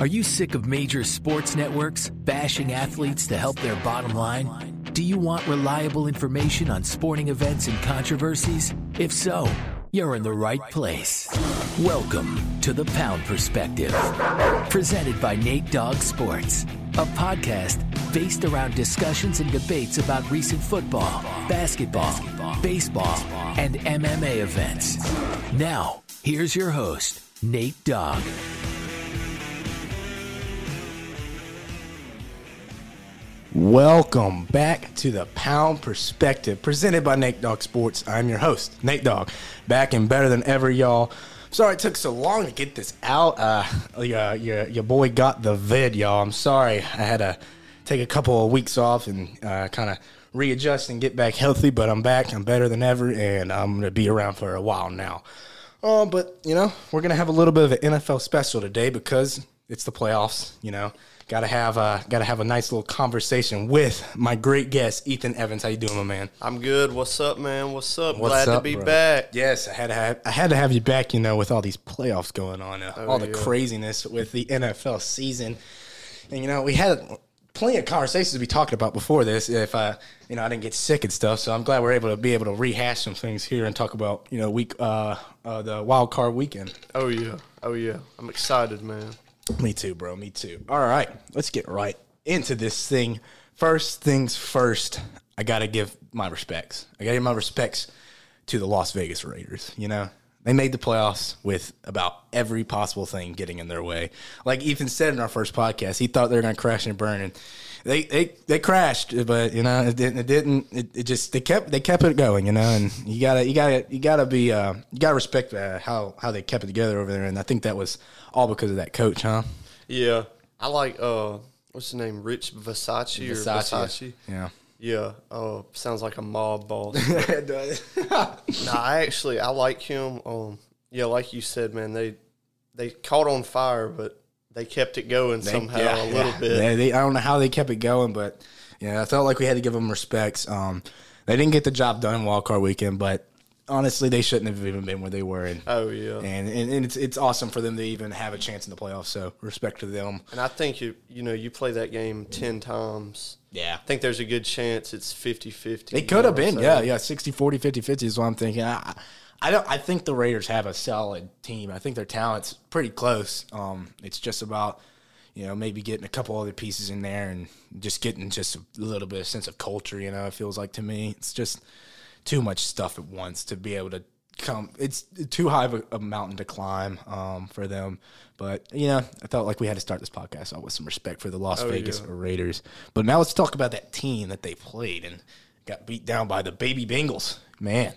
Are you sick of major sports networks bashing athletes to help their bottom line? Do you want reliable information on sporting events and controversies? If so, you're in the right place. Welcome to The Pound Perspective, presented by Nate Dogg Sports, a podcast based around discussions and debates about recent football, basketball, baseball, and MMA events. Now, here's your host, Nate Dogg. Welcome back to the Pound Perspective, presented by Nate Dogg Sports. I'm your host, Nate Dogg, back and better than ever, y'all. Sorry it took so long to get this out. Uh, your, your, your boy got the vid, y'all. I'm sorry. I had to take a couple of weeks off and uh, kind of readjust and get back healthy, but I'm back. I'm better than ever, and I'm going to be around for a while now. Uh, but, you know, we're going to have a little bit of an NFL special today because it's the playoffs, you know. Got to have a got to have a nice little conversation with my great guest Ethan Evans. How you doing, my man? I'm good. What's up, man? What's up? What's Glad up, to be back. Yes, I had to have I had to have you back. You know, with all these playoffs going on, uh, all the yeah. craziness with the NFL season, and you know, we had plenty of conversations to be talking about before this. If I, you know, I didn't get sick and stuff, so I'm glad we're able to be able to rehash some things here and talk about you know week uh, uh the wild card weekend. Oh yeah. Oh yeah. I'm excited, man. Me too, bro. Me too. All right, let's get right into this thing. First things first, I got to give my respects. I got to give my respects to the Las Vegas Raiders. You know, they made the playoffs with about every possible thing getting in their way. Like Ethan said in our first podcast, he thought they were going to crash and burn, and they they they crashed. But you know, it didn't. It didn't. It, it just they kept they kept it going. You know, and you gotta you gotta you gotta be uh, you gotta respect uh, how how they kept it together over there. And I think that was all because of that coach, huh? Yeah. I like uh what's his name? Rich Versace, or Versace. Yeah. Yeah. Uh sounds like a mob boss. it does. nah, I actually I like him. Um yeah, like you said, man, they they caught on fire, but they kept it going somehow a little bit. They, they, I don't know how they kept it going, but yeah, I felt like we had to give them respects. Um, they didn't get the job done in wild card weekend, but honestly, they shouldn't have even been where they were. And, Oh yeah. and, and, and it's it's awesome for them to even have a chance in the playoffs. So respect to them. And I think you you know, you play that game ten times. Yeah. I think there's a good chance it's 50-50. They could have been, yeah, yeah, 60, 40, 50, 50 is what I'm thinking. I, I don't. I think the Raiders have a solid team. I think their talent's pretty close. Um, it's just about you know maybe getting a couple other pieces in there and just getting just a little bit of sense of culture. You know, it feels like to me it's just too much stuff at once to be able to come. It's too high of a, a mountain to climb um, for them. But you know, I felt like we had to start this podcast off with some respect for the Las Vegas yeah. Raiders. But now let's talk about that team that they played and got beat down by the baby Bengals. Man,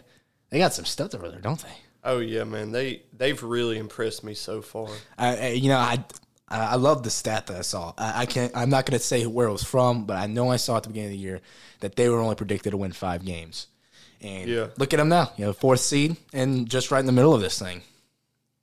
they got some studs over there, don't they? Oh yeah, man. They they've really impressed me so far. I, I- you know, I I love the stat that I saw. I, I can't. I'm not going to say where it was from, but I know I saw at the beginning of the year that they were only predicted to win five games. And Yeah. look at them now. You know, fourth seed and just right in the middle of this thing.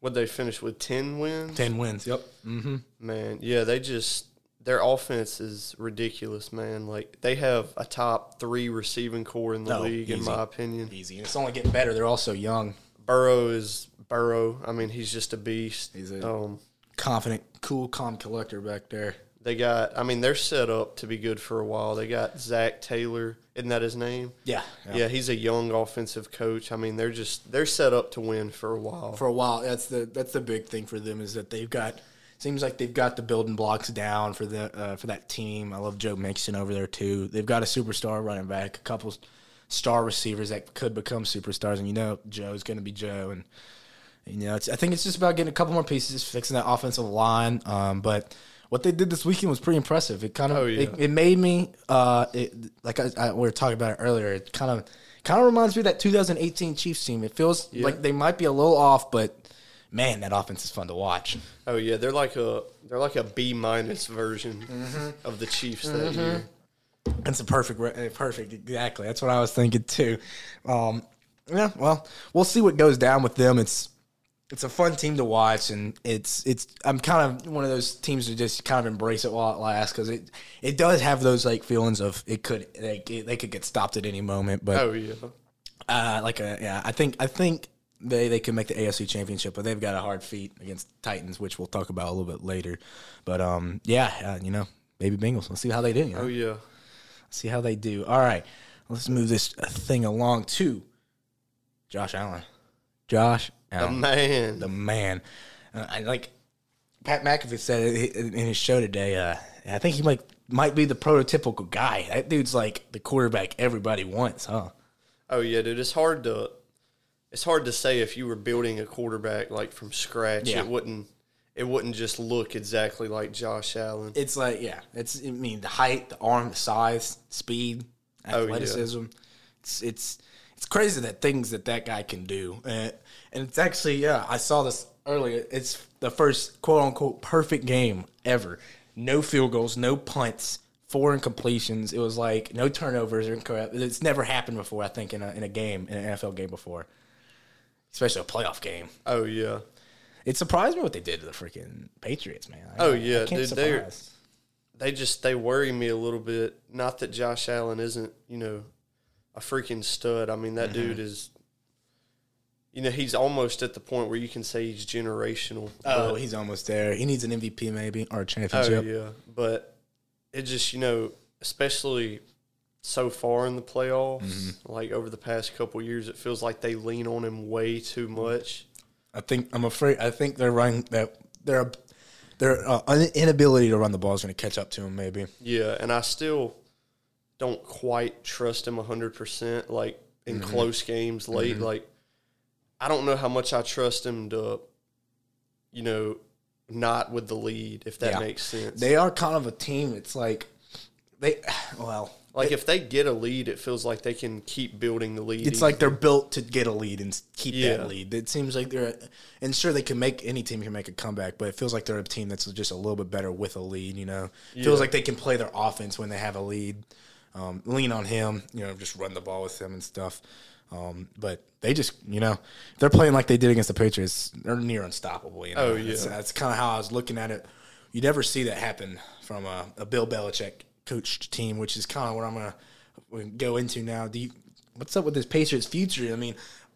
Would they finish with ten wins? Ten wins. Yep. Mm-hmm. Man, yeah, they just their offense is ridiculous, man. Like they have a top three receiving corps in the Oh, league, in my opinion. Easy. And it's only getting better. They're also young, Burrow is Burrow. I mean, he's just a beast. He's a- um, confident, cool, calm collector back there. They got. I mean, they're set up to be good for a while. They got Zac Taylor. Isn't that his name? Yeah. Yeah, he's a young offensive coach. I mean, they're just they're set up to win for a while. for a while. That's the that's the big thing for them is that they've got seems like they've got the building blocks down for the uh, for that team. I love Joe Mixon over there too. They've got a superstar running back, a couple star receivers that could become superstars, and you know Joe's going to be Joe. And you know, it's, I think it's just about getting a couple more pieces, fixing that offensive line. Um, but what they did this weekend was pretty impressive. It kind of Oh, yeah. it, it made me uh, it, like I, I, we were talking about it earlier. It kind of kind of reminds me of that 2018 Chiefs team. It feels like they might be a little off, but man, that offense is fun to watch. Oh yeah, they're like a they're like a B minus version Mm-hmm. of the Chiefs that year. That's a perfect, perfect, exactly. That's what I was thinking too. Um, yeah, well, we'll see what goes down with them. It's it's a fun team to watch, and it's it's. I'm kind of one of those teams to just kind of embrace it while it lasts because it it does have those like feelings of it could like it, they could get stopped at any moment. But Oh yeah, uh, like a yeah, I think I think they they could make the AFC Championship, but they've got a hard feat against Titans, which we'll talk about a little bit later. But um, yeah, uh, you know, maybe Bengals. Let's see how they do. You know? Oh yeah. see how they do. All right, let's move this thing along to Josh Allen. Josh The Allen, man. the man. Uh, I like Pat McAfee said in his show today. Uh, I think he might might be the prototypical guy. That dude's like the quarterback everybody wants, huh? Oh yeah, dude. It's hard to it's hard to say if you were building a quarterback like from scratch. Yeah. It wouldn't it wouldn't just look exactly like Josh Allen. It's like yeah, it's I mean the height, the arm, the size, speed, Oh, yeah. athleticism. It's it's it's crazy that things that that guy can do, and, and it's actually yeah. I saw this earlier. It's the first quote unquote perfect game ever. No field goals, no punts, four incompletions. It was like no turnovers or incorrect. It's never happened before. I think in a in a game in an NFL game before, especially a playoff game. oh yeah. It surprised me what they did to the freaking Patriots, man. I- Oh, yeah, dude, they're- They just they worry me a little bit. Not that Josh Allen isn't, you know, a freaking stud. I mean, that Mm-hmm. dude is you know, he's almost at the point where you can say he's generational. Oh, he's almost there. He needs an MVP maybe or a championship. Oh championship. yeah, but it just you know, especially so far in the playoffs, Mm-hmm. like over the past couple years, it feels like they lean on him way too much. I think I'm afraid. I think they're running that their their uh, inability to run the ball is going to catch up to him. Maybe. Yeah, and I still don't quite trust him hundred percent. Like in Mm-hmm. close games late, like I don't know how much I trust him to, you know, not with the lead if that Yeah. makes sense. They are kind of a team. It's like they well. like if they get a lead, it feels like they can keep building the lead. It's like they're built to get a lead and keep Yeah. that lead. It seems like they're, and sure they can make any team can make a comeback, but it feels like they're a team that's just a little bit better with a lead. You know, feels Yeah. like they can play their offense when they have a lead, um, lean on him. You know, just run the ball with him and stuff. Um, but they just, you know, they're playing like they did against the Patriots. They're near unstoppable. You know, Oh, yeah. that's, that's kind of how I was looking at it. You never see that happen from a, a Bill Belichick coached team, which is kind of what I'm gonna go into now. Do you, what's up with this Patriots future? I mean,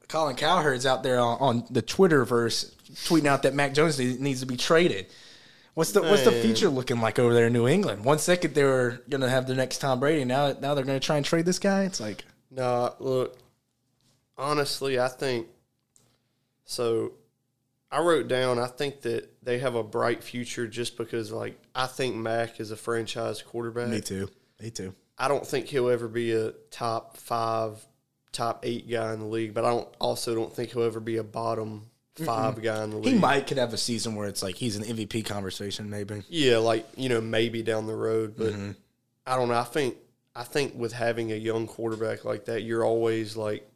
Colin Cowherd's out there on, on the Twitterverse tweeting out that Mac Jones needs to be traded. What's the what's the future looking like over there in New England? One second they were gonna have the next Tom Brady, now now they're gonna try and trade this guy. It's like Nah, look, honestly, I think so. I wrote down, I think that they have a bright future just because, like, I think Mac is a franchise quarterback. me too, me too. I don't think he'll ever be a top five, top eight guy in the league, but I don't also don't think he'll ever be a bottom 5 guy in the league. He might could have a season where it's like he's an MVP conversation, maybe. Yeah, like you know, maybe down the road, but Mm-hmm. I don't know. I think I think with having a young quarterback like that, you're always like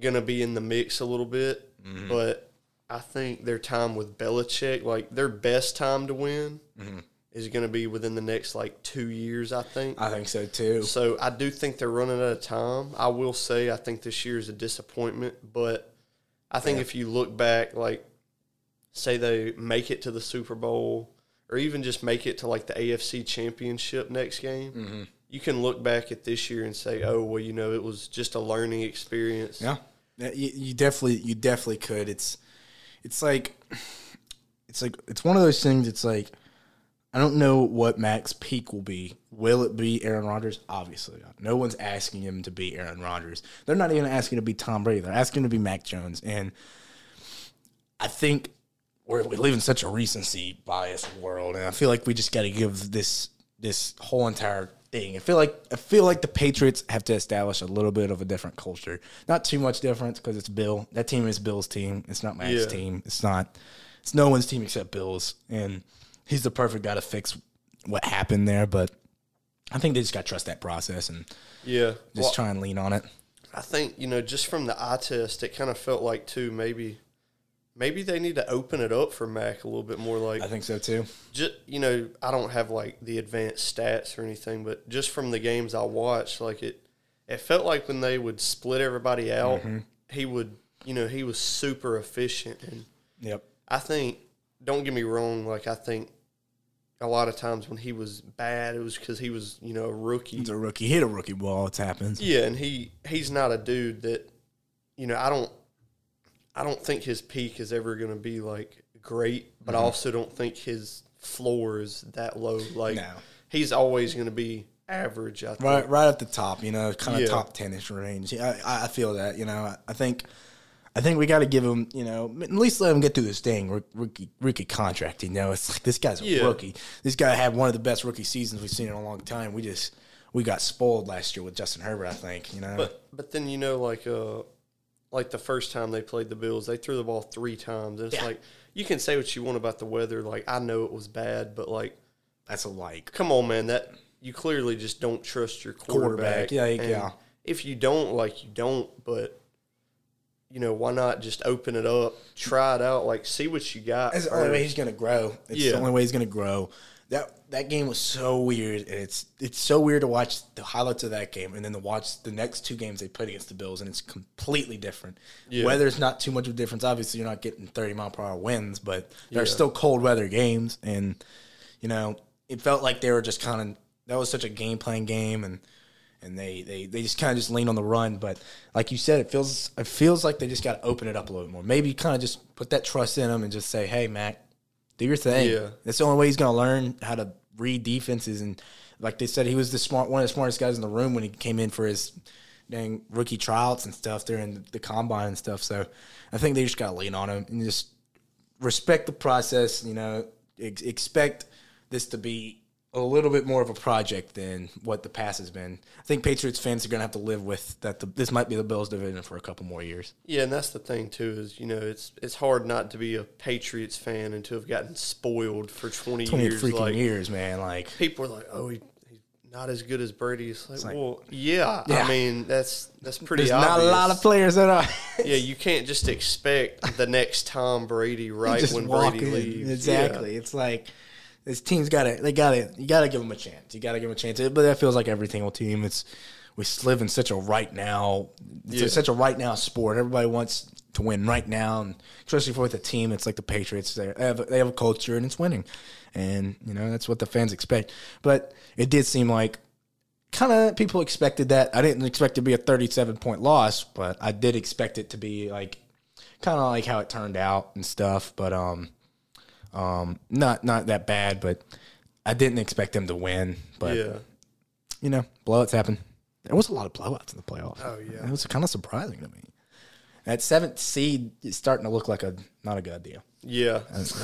gonna be in the mix a little bit. Mm-hmm. But I think their time with Belichick, like their best time to win, Mm-hmm. is gonna be within the next like two years. I think. I think so too. So I do think they're running out of time. I will say I think this year is a disappointment, but I think Yeah. if you look back, like say they make it to the Super Bowl or even just make it to like the AFC Championship next game, Mm-hmm. you can look back at this year and say, "Oh, well, you know, it was just a learning experience." Yeah you, you definitely you definitely could. It's it's like it's like it's one of those things. It's like I don't know what Mac's peak will be. Will it be Aaron Rodgers? Obviously, no one's asking him to be Aaron Rodgers. They're not even asking to be Tom Brady. They're asking to be Mac Jones, and I think we're, we live in such a recency bias world, and I feel like we just got to give this this whole entire thing. I feel like I feel like the Patriots have to establish a little bit of a different culture. Not too much difference because it's Bill. That team is Bill's team. It's not Mac's Yeah. team. It's not. It's no one's team except Bill's, and he's the perfect guy to fix what happened there. But I think they just got to trust that process and Yeah. just Well, try and lean on it. I think you know, just from the eye test, it kind of felt like too maybe. Maybe they need to open it up for Mac a little bit more. Like I think so too. just you know, I don't have like the advanced stats or anything, but just from the games I watched, like it, it felt like when they would split everybody out, Mm-hmm. he would, you know, he was super efficient, and Yep. I think, don't get me wrong, like I think a lot of times when he was bad, it was because he was, you know, a rookie. He's a rookie. He hit a rookie ball. It happens. Yeah, and he he's not a dude that, you know, I don't. I don't think his peak is ever going to be like great, but Mm-hmm. I also don't think his floor is that low. Like No. he's always going to be average. I think. right, right at the top, you know, kind of Yeah. top ten-ish range. Yeah, I, I feel that, you know. I, think, I think we got to give him, you know, at least let him get through this thing. Rook- Rookie, rookie contract, you know. It's like this guy's a Yeah. rookie. This guy had one of the best rookie seasons we've seen in a long time. We just we got spoiled last year with Justin Herbert. I think, you know. But but then you know like uh like the first time they played the Bills, they threw the ball three times. And it's Yeah. like you can say what you want about the weather. Like I know it was bad, but like that's a like. come on, man, that you clearly just don't trust your quarterback. Quarterback, yeah, yeah. If you don't, like you don't, but you know why not just open it up, try it out, like see what you got. That's the only way he's gonna grow. It's Yeah. the only way he's gonna grow. That that game was so weird, and it's it's so weird to watch the highlights of that game, and then to watch the next two games they played against the Bills, and it's completely different. Yeah. Weather's not too much of a difference. Obviously, you're not getting 30 mile per hour winds, but they're Yeah. still cold weather games, and you know it felt like they were just kind of that was such a game playing game, and and they they, they just kind of just lean on the run. But like you said, it feels it feels like they just got to open it up a little bit more. Maybe kind of just put that trust in them and just say, "Hey, Mac, do your thing." Yeah. That's the only way he's going to learn how to read defenses. And like they said, he was the smart one of the smartest guys in the room when he came in for his dang rookie tryouts and stuff during the combine and stuff. So I think they just got to lean on him and just respect the process. You know, ex- expect this to be a little bit more of a project than what the past has been. I think Patriots fans are going to have to live with that. The, this might be the Bills division for a couple more years. Yeah, and that's the thing too is you know it's it's hard not to be a Patriots fan and to have gotten spoiled for twenty, Twenty years. freaking like years, man. Like people are like, oh, he, he's not as good as Brady. It's like, like- well, yeah, Yeah. I mean that's that's pretty. there's not a lot of players that are. Yeah, you can't just expect the next Tom Brady right when Brady in. leaves. Exactly. It's like this team's got to they got to you got to give them a chance. You got to give them a chance. But that feels like every single team. It's we live in such a right now. It's Yeah. such a right now sport. Everybody wants to win right now, and especially for with a team. It's like the Patriots. They have they have a culture and it's winning, and you know that's what the fans expect. But it did seem like kind of people expected that. I didn't expect it to be a 37 point loss, but I did expect it to be like kind of like how it turned out and stuff. But um, um, not not that bad. But I didn't expect them to win. But Yeah, you know, blowouts happen. There was a lot of blowouts in the playoffs. Oh, yeah. it was kind of surprising to me. That seventh seed is starting to look like a not a good deal. yeah,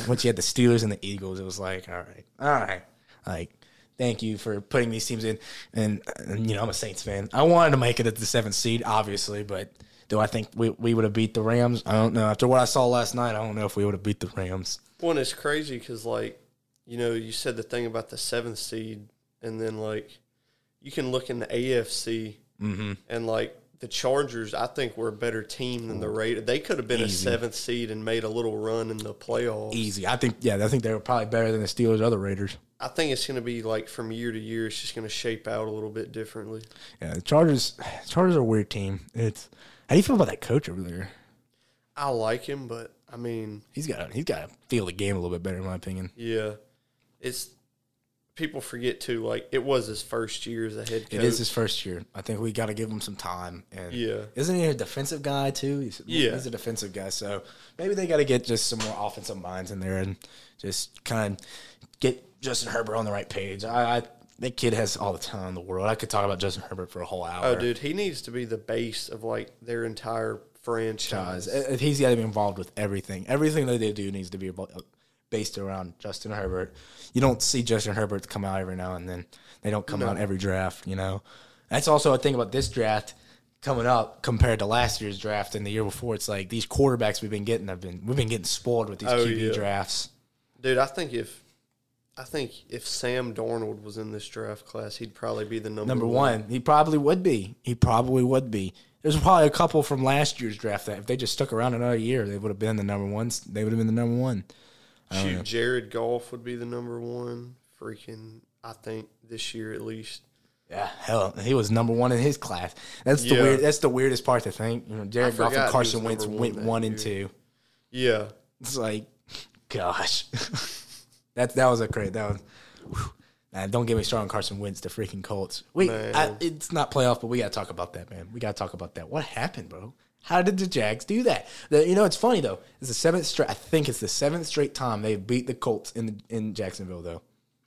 Once you had the Steelers and the Eagles, it was like, all right, all right, like. Thank you for putting these teams in, and, and you know I'm a Saints fan. I wanted to make it at the seventh seed, obviously, but do I think we, we would have beat the Rams? I don't know. After what I saw last night, I don't know if we would have beat the Rams. Well, and it's crazy because, like, you know, you said the thing about the seventh seed, and then, like, you can look in the AFC, Mm-hmm. and, like, the Chargers, I think, were a better team than the Raiders. They could have been Easy. a seventh seed and made a little run in the playoffs. Easy. I think. Yeah, I think they were probably better than the Steelers, or other Raiders. I think it's going to be, like, from year to year, it's just going to shape out a little bit differently. Yeah, the Chargers. Chargers are a weird team. It's. How do you feel about that coach over there? I like him, but, I mean, He's got. He's got to feel the game a little bit better, in my opinion. yeah, it's people forget too. Like it was his first year as a head coach. It is his first year. I think we got to give him some time. And Yeah. isn't he a defensive guy too? He's, Yeah. he's a defensive guy. So maybe they got to get just some more offensive minds in there and just kind of get Justin Herbert on the right page. I, I that kid has all the time in the world. I could talk about Justin Herbert for a whole oh, hour. oh, dude, he needs to be the base of like their entire franchise. He's got to be involved with everything. Everything that they do needs to be based around Justin Herbert. You don't see Justin Herbert come out every now and then. They don't come out every draft. You know, that's also a thing about this draft coming up compared to last year's draft and the year before. It's like these quarterbacks we've been getting have been we've been getting spoiled with these Oh, QB yeah. drafts. Dude, I think if I think if Sam Darnold was in this draft class, he'd probably be the number, Number one, he probably would be. He probably would be. There's probably a couple from last year's draft that if they just stuck around another year, they would have been the number ones. They would have been the number one. Shoot, Jared Goff would be the number one. Freaking, I think this year at least. Yeah, hell, he was number one in his class. That's the Yeah. weird. That's the weirdest part to think. You know, Jared Goff and Carson Wentz one went one and two. Yeah, It's like, gosh, that that was a great. That was. Man, don't get me started on Carson Wentz, the freaking Colts. Wait, I, it's not playoff, but we gotta talk about that, man. We gotta talk about that. What happened, bro? How did the Jags do that? The, you know, it's funny though. It's the seventh straight. I think it's the seventh straight time they've beat the Colts in in Jacksonville. Though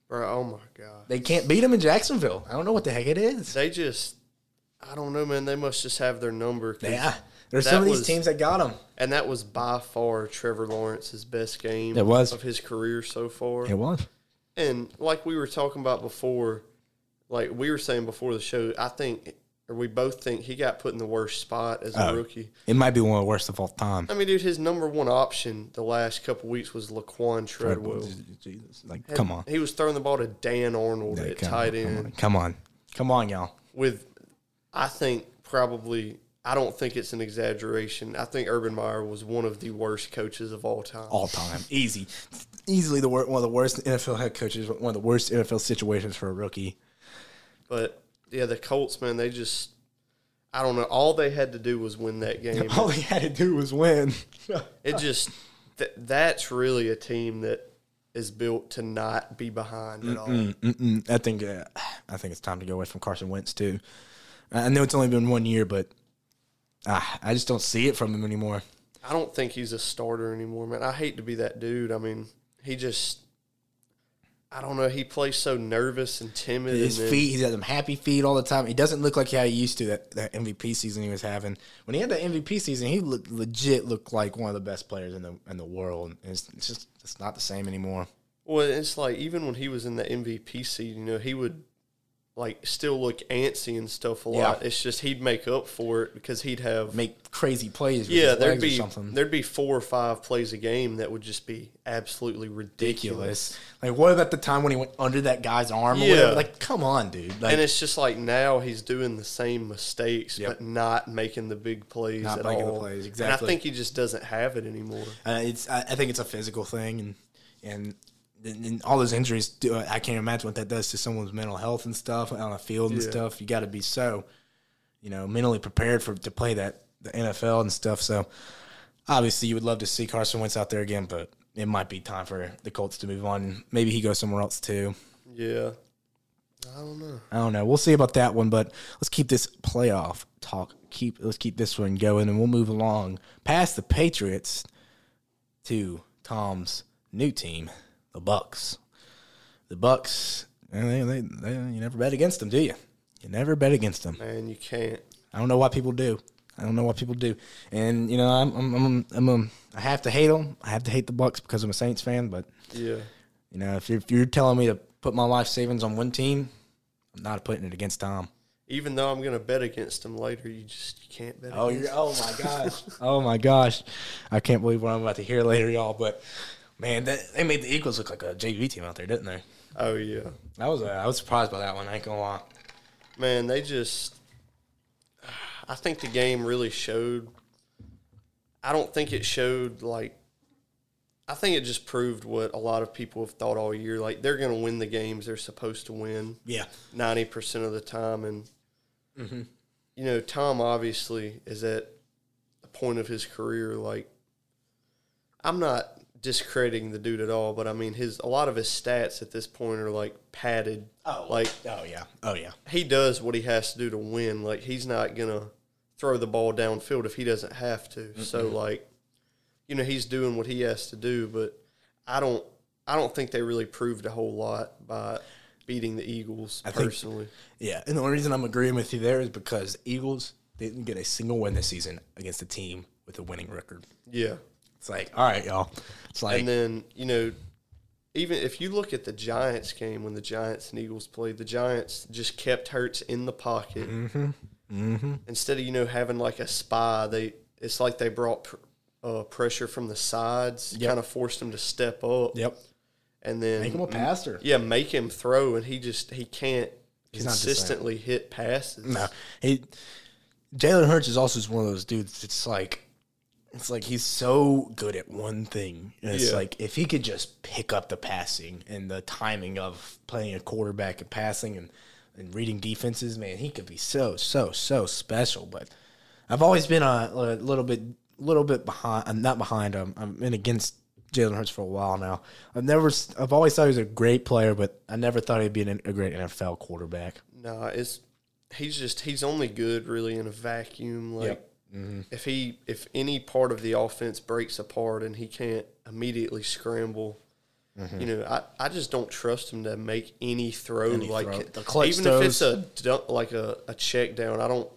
Bro, oh my god. they can't beat them in Jacksonville. I don't know what the heck it is. They just I don't know, man. They must just have their number. Yeah, there's some of these was- teams that got them. And that was by far Trevor Lawrence's best game It was. of his career so far. It was. And like we were talking about before, like we were saying before the show, I think, or we both think he got put in the worst spot as a Oh. rookie. It might be one of the worst of all time. I mean, dude, his number one option the last couple weeks was Laquan Treadwell. Jesus, like, come on. He was throwing the ball to Dan Arnold Yeah, at tight end come on, come on, y'all. with, I think, probably, I don't think it's an exaggeration. I think Urban Meyer was one of the worst coaches of all time. All time, easy, easily the wor- one of the worst NFL head coaches, one of the worst NFL situations for a rookie. But yeah, the Colts, man, they just, I don't know. All they had to do was win that game. All he had to do was win. It just, th- that's really a team that is built to not be behind at all. Mm-mm. I think uh, I think it's time to go away from Carson Wentz too. I know it's only been one year, but ah, I just don't see it from him anymore. I don't think he's a starter anymore, man. I hate to be that dude. I mean, he just, I don't know. He plays so nervous and timid. His and then- feet, he's got them happy feet all the time. He doesn't look like how he used to that, that MVP season he was having. When he had that MVP season, he looked legit looked like one of the best players in the in the world. And It's, it's just it's not the same anymore. Well, it's like even when he was in the MVP season, you know, he would like still look antsy and stuff a Yeah. lot. It's just he'd make up for it because he'd have Make crazy plays. With yeah, there'd be something there'd be four or five plays a game that would just be absolutely ridiculous. ridiculous. Like what about the time when he went under that guy's arm? Or Yeah. whatever? Like come on, dude. Like And it's just like now he's doing the same mistakes, Yep. but not making the big plays Not at making the all. plays, And. I think he just doesn't have it anymore. Uh, it's I, I think it's a physical thing, and and, and, all those injuries. Uh, I can't imagine what that does to someone's mental health and stuff on the field and Yeah. stuff. You got to be so, you know, mentally prepared for to play that the NFL and stuff. So obviously, you would love to see Carson Wentz out there again, but it might be time for the Colts to move on. Maybe he goes somewhere else too. Yeah. I don't know. I don't know. We'll see about that one, but let's keep this playoff talk. Keep let's keep this one going, and we'll move along past the Patriots to Tom's new team, the Bucks. The Bucks. eh, They, they, they, you never bet against them, do you? You never bet against them. Man, you can't. I don't know why people do. I don't know why people do. And you know, I'm, I'm, I'm, I'm, I have to hate them. I have to hate the Bucks because I'm a Saints fan. But Yeah. you know, if you're, if you're telling me to put my life savings on one team, I'm not putting it against Tom. Even though I'm gonna bet against him later, you just you can't bet. Oh, oh my gosh. oh my gosh. I can't believe what I'm about to hear later, y'all. But man, that, they made the Eagles look like a JV team out there, didn't they? Oh yeah. I was uh, I was surprised by that one. I ain't gonna lie. Man, they just. I think the game really showed. I don't think it showed like. I think it just proved what a lot of people have thought all year. Like they're going to win the games they're supposed to win Yeah. ninety percent of the time, and you know Tom obviously is at a point of his career. Like I'm not discrediting the dude at all, but I mean his a lot of his stats at this point are like padded. Oh, like oh yeah, oh yeah. he does what he has to do to win. Like he's not gonna throw the ball downfield if he doesn't have to. So like, you know, he's doing what he has to do. But I don't, I don't think they really proved a whole lot by beating the Eagles I think- personally. Yeah, and the only reason I'm agreeing with you there is because Eagles didn't get a single win this season against a team with a winning record. yeah, It's like, all right, y'all. It's like, and then you know. Even if you look at the Giants game when the Giants and Eagles played, the Giants just kept Hurts in the pocket. Mm-hmm. Instead of you know having like a spy, they it's like they brought pr- uh, pressure from the sides, Yep. kind of forced him to step up, yep, and then make him a passer. yeah, make him throw, and he just he can't He's consistently hit passes. No, he Jalen Hurts is also one of those dudes. It's like it's like he's so good at one thing. And it's Yeah. like if he could just pick up the passing and the timing of playing a quarterback and passing and, and reading defenses, man, he could be so so so special. But I've always been a, a little bit little bit behind. I'm not behind him. I've been against Jalen Hurts for a while now. I've never. I've always thought he was a great player, but I never thought he'd be an, a great NFL quarterback. No, it's he's just he's only good really in a vacuum. Like Yep. Mm-hmm. if he if any part of the offense breaks apart and he can't immediately scramble, mm-hmm. you know, I, I just don't trust him to make any throw Any like throw. The clutch even if it's a like a, a check down. I don't.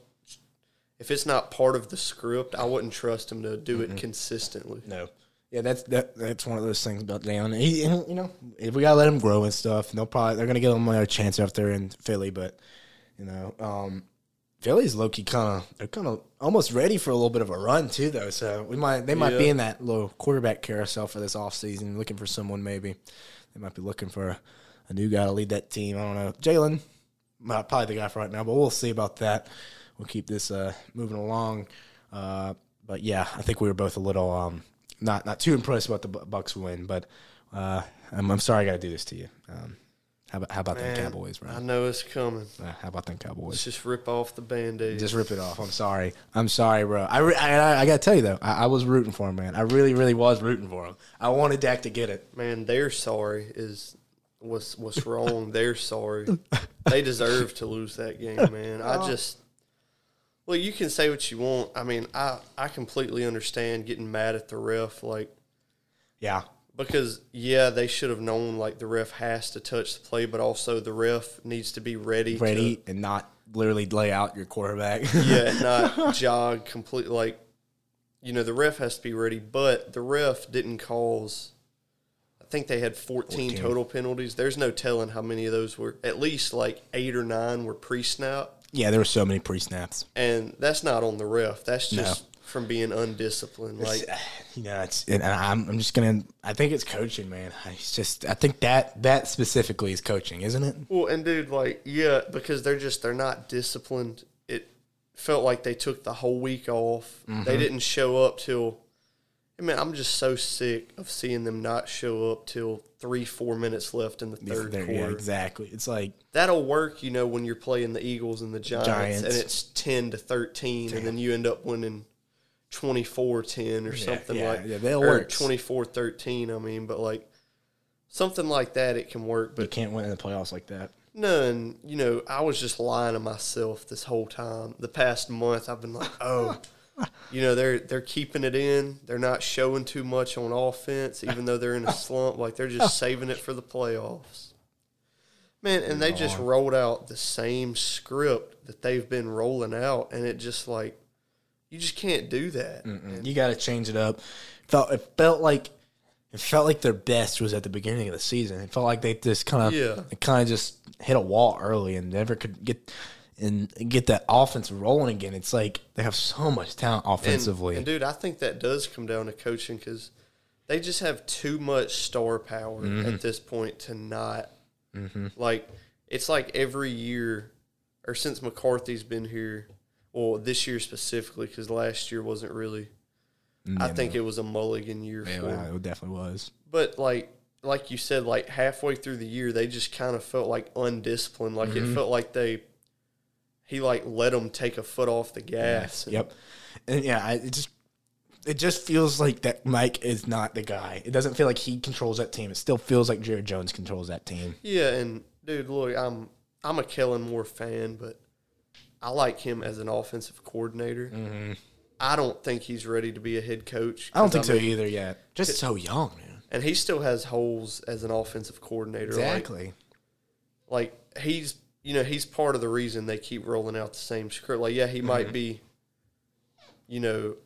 If it's not part of the script, I wouldn't trust him to do it mm-hmm. consistently. No. Yeah, that's that. That's one of those things about Deion. He, you know, if we gotta let him grow and stuff, they'll probably they're gonna give him a chance after in Philly. But you know, um, Philly's low key kind of they're kind of almost ready for a little bit of a run too, though. So we might they might be in that little quarterback carousel for this offseason, looking for someone. Maybe they might be looking for a, a new guy to lead that team. I don't know, Jalen, probably the guy for right now, but we'll see about that. We'll keep this uh, moving along. Uh, but yeah, I think we were both a little um, not not too impressed about the Bucks win. But uh, I'm, I'm sorry I got to do this to you. Um, how about how about them Man, Cowboys, I know it's coming. Uh, how about them Cowboys? Let's just rip off the band aid. Just rip it off. I'm sorry. I'm sorry, bro. I, re- I, I, I gotta tell you though, I, I was rooting for him, man. I really, really was rooting for him. I wanted Dak to get it. Man, they're sorry is what's what's wrong. they're sorry. They deserve to lose that game, man. I just well, you can say what you want. I mean, I I completely understand getting mad at the ref, like Yeah, because yeah, they should have known like the ref has to touch the play, but also the ref needs to be ready. ready and not literally lay out your quarterback. To, yeah, not jog completely. Like you know, the ref has to be ready, but the ref didn't cause. I think they had 14, 14. total penalties. There's no telling how many of those were. At least like eight or nine were pre-snap, yeah, there were so many pre snaps. and that's not on the ref. That's No. From being undisciplined. Like you know, it's and I'm I'm just gonna. I think it's coaching, man. It's just I think that that specifically is coaching, isn't it? Well, and dude, like, yeah, because they're just they're not disciplined. It felt like they took the whole week off. Mm-hmm. They didn't show up till. I mean, I'm just so sick of seeing them not show up till three, four minutes left in the third There- quarter. yeah, exactly. It's like That'll work, you know, when you're playing the Eagles and the Giants, Giants. and it's ten to thirteen, and then you end up winning 24-10 or something yeah, like yeah, they'll or work. 24-13, I mean, but like something like that, it can work. But you can't win in the playoffs like that. None. You know, I was just lying to myself this whole time. The past month, I've been like, oh, you know, they're they're keeping it in. They're not showing too much on offense, even though they're in a slump. Like they're just saving it for the playoffs. Man, and they just rolled out the same script that they've been rolling out, and it just like you just can't do that. You got to change it up. Felt it felt like it felt like their best was at the beginning of the season. It felt like they just kind of Yeah. kind of just hit a wall early and never could get and get that offense rolling again. It's like they have so much talent And- offensively. And, dude, I think that does come down to coaching because they just have too much star power Mm-hmm. at this point to not like. It's like every year, or since McCarthy's been here, well, this year specifically because last year wasn't really. I think it was a mulligan year yeah, for. it definitely was. But like, like you said, like halfway through the year, they just kind of felt like undisciplined. Like Mm-hmm. it felt like they. He like let them take a foot off the gas. and- Yep. And yeah, I, it just it just feels like that Mike is not the guy. It doesn't feel like he controls that team. It still feels like Jerry Jones controls that team. Yeah, and dude, look, I'm I'm a Kellen Moore fan, but I like him as an offensive coordinator. I don't think he's ready to be a head coach. Mm-hmm. I don't think so mean- either yet. Just so young, man. And he still has holes as an offensive coordinator. Like- Exactly. Like, he's you know he's part of the reason they keep rolling out the same script. Like, yeah, he Mm-hmm. might be. You know,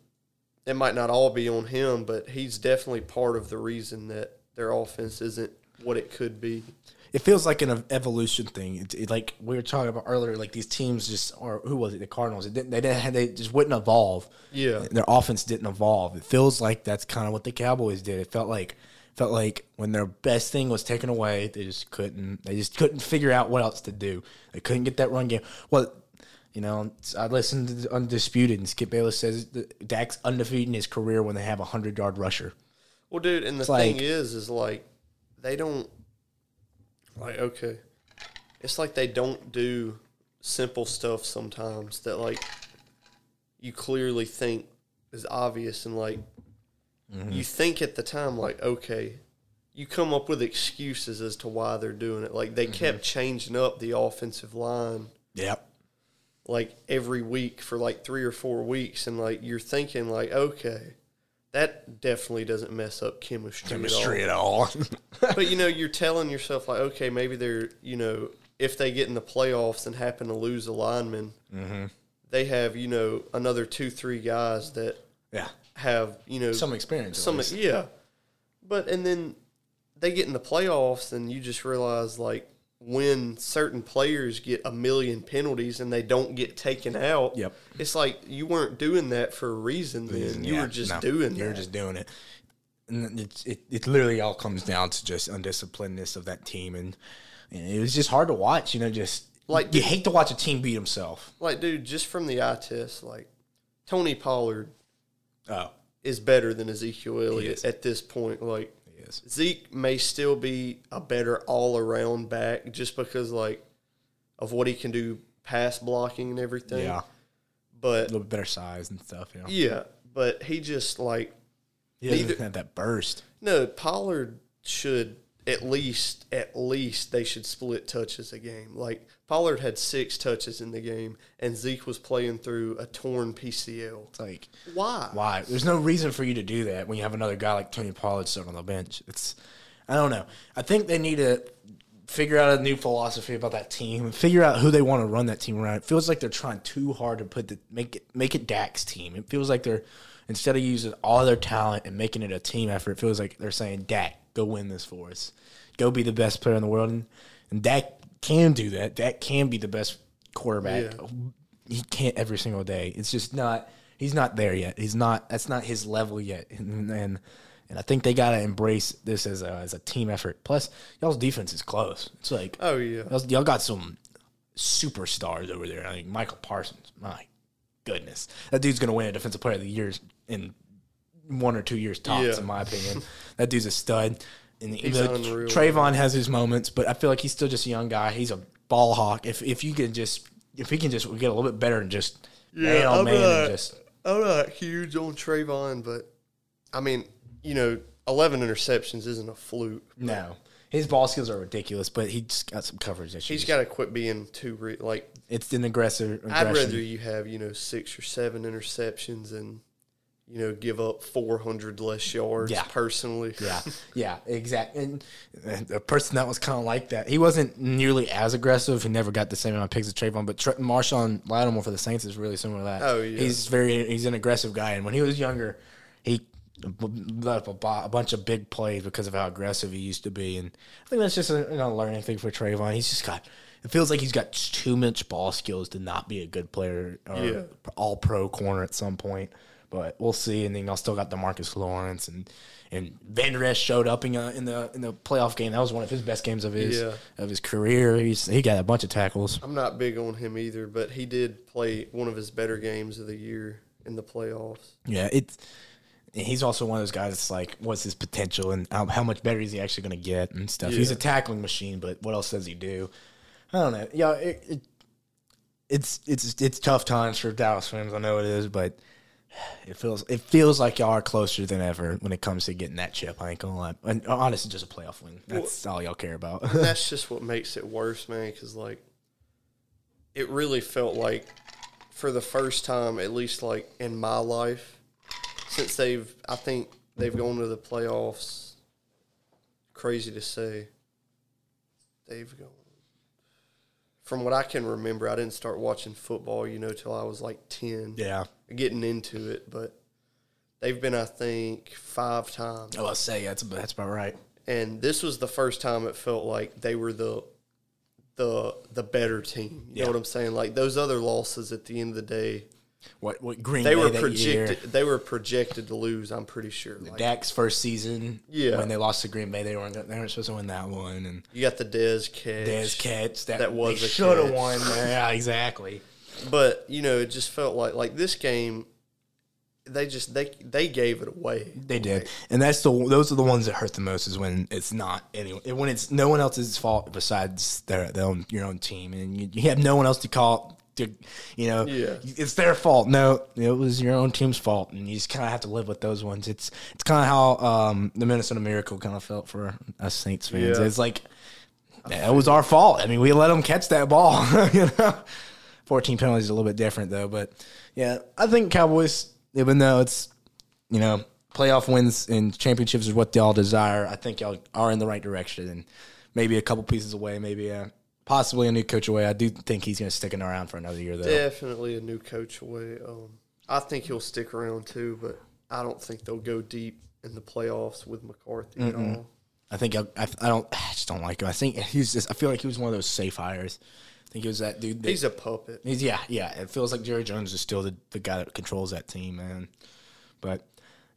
it might not all be on him, but he's definitely part of the reason that their offense isn't what it could be. It feels like an evolution thing. It, it, like we were talking about earlier, like these teams just or who was it? The Cardinals. It didn't. They didn't. They just wouldn't evolve. Yeah. their offense didn't evolve. It feels like that's kind of what the Cowboys did. It felt like felt like when their best thing was taken away, they just couldn't. They just couldn't figure out what else to do. They couldn't get that run game. Well. You know, I listened to Undisputed, and Skip Bayless says that Dak's undefeated in his career when they have a hundred yard rusher. Well, dude, and the like- thing is, is like they don't like okay. It's like they don't do simple stuff sometimes that like you clearly think is obvious and like mm-hmm. you think at the time like okay, you come up with excuses as to why they're doing it. Like they mm-hmm. kept changing up the offensive line. Yep. like every week for like three or four weeks, and like you're thinking like, okay, that definitely doesn't mess up chemistry. Chemistry at all. at all. but you know, you're telling yourself like, okay, maybe they're you know, if they get in the playoffs and happen to lose a lineman, Mm-hmm. they have you know another two three guys that yeah. have you know Some experience. at some yeah, but and then they get in the playoffs and you just realize like when certain players get a million penalties and they don't get taken out. Yep. It's like you weren't doing that for a reason. Then you were just no, doing. You're that. just doing it. And it's, it, it literally all comes down to just undisciplinedness of that team. And, and it was just hard to watch, you know, just Like, you hate to watch a team beat himself. like, dude, just from the eye test, like Tony Pollard Oh, is better than Ezekiel Elliott at this point. Like is. Zeke may still be a better all around back just because like of what he can do pass blocking and everything. Yeah. But a little bit better size and stuff, you know. yeah, but he just like He doesn't neither- have that burst. no, Pollard should at least at least they should split touches a game. Like Pollard had six touches in the game and Zeke was playing through a torn PCL. It's like, Why? why? There's no reason for you to do that when you have another guy like Tony Pollard sitting on the bench. It's, I don't know. I think they need to figure out a new philosophy about that team and figure out who they want to run that team around. It feels like they're trying too hard to put the make it make it Dak's team. It feels like they're instead of using all their talent and making it a team effort, it feels like they're saying, Dak, go win this for us. Go be the best player in the world. And, and Dak can do that. Dak can be the best quarterback. Yeah. He can't every single day. It's just not he's not there yet. He's not that's not his level yet. And and, and I think they gotta embrace this as a as a team effort. Plus, y'all's defense is close. It's like Oh yeah. y'all, y'all got some superstars over there. I think Micah Parsons. My goodness, that dude's gonna win a Defensive Player of the Year in one or two years tops, Yeah. in my opinion. that dude's a stud. And He's you know. Trevon has his moments, but I feel like he's still just a young guy. He's a ball hawk. If if you can just if he can just get a little bit better and just man on I'm man not- and just I'm not huge on Trevon, but I mean, you know, 11 interceptions isn't a fluke. no. His ball skills are ridiculous, but he's got some coverage issues. He's got to quit being too re- like. it's an aggressive. I'd rather you have you know six or seven interceptions and you know give up 400 less yards. Yeah. personally. Yeah, yeah, exactly. And and the person that was kind of like that, he wasn't nearly as aggressive. He never got the same amount of picks as Trevon, but Tre- Marshon Lattimore for the Saints is really similar to that. Oh, yeah. he's very he's an aggressive guy, and when he was younger, he let up a, a bunch of big plays because of how aggressive he used to be. And I think that's just a you know, learning thing for Trevon. He's just got. It feels like he's got too much ball skills to not be a good player or Yeah. all pro corner at some point. But we'll see. And then y'all still got Demarcus Lawrence and and Van Der Esch showed up in, uh, in the in the playoff game. That was one of his best games of his Yeah. of his career. He's he got a bunch of tackles. I'm not big on him either, but he did play one of his better games of the year in the playoffs. Yeah, it's he's also one of those guys. that's like, what's his potential and how, how much better is he actually going to get and stuff. He's a tackling machine, but what else does he do? I don't know. Yeah, it, it, it's it's it's tough times for Dallas fans. I know it is, but it feels it feels like y'all are closer than ever when it comes to getting that chip. I ain't gonna lie. And honestly, just a playoff win. That's all y'all care about. That's just what makes it worse, man. Because like, it really felt like, for the first time, at least like in my life, since they've, I think they've gone to the playoffs. Crazy to say. They've gone. From what I can remember, I didn't start watching football, you know, till I was like ten, yeah. getting into it. But they've been, I think, five times Oh, I'll say that's that's about right. and this was the first time it felt like they were the the the better team. You Yeah. know what I'm saying? Like those other losses at the end of the day, What what Green they Bay were that projected. year. They were projected to lose. I'm pretty sure. Like, Dak's first season, Yeah. when they lost to Green Bay, they weren't they weren't supposed to win that one, and you got the Dez catch. Dez catch that, That was should have won. Yeah, exactly. but you know, it just felt like like this game. They just they they gave it away. They did, and that's the those are the ones that hurt the most is when it's not anyone when it's no one else's fault besides their, their own your own team, and you, you have no one else to call. You know, Yeah. it's their fault. No, it was your own team's fault, and you just kind of have to live with those ones. It's it's kind of how um, the Minnesota Miracle kind of felt for us Saints fans. Yeah. It's like it was our fault. I mean, we let them catch that ball. you know, 14 penalties is a little bit different though. But yeah, I think Cowboys, even though it's you know playoff wins and championships is what they all desire, I think y'all are in the right direction and maybe a couple pieces away, maybe uh, possibly a new coach away. I do think he's going to stick around for another year though. Definitely a new coach away. Um, I think he'll stick around too, but I don't think they'll go deep in the playoffs with McCarthy at all. I think I, I, I don't I just don't like him. I think he's just I feel like he was one of those safe hires. I think he was that dude. That, He's a puppet. He's yeah, yeah. It feels like Jerry Jones is still the, the guy that controls that team, man. But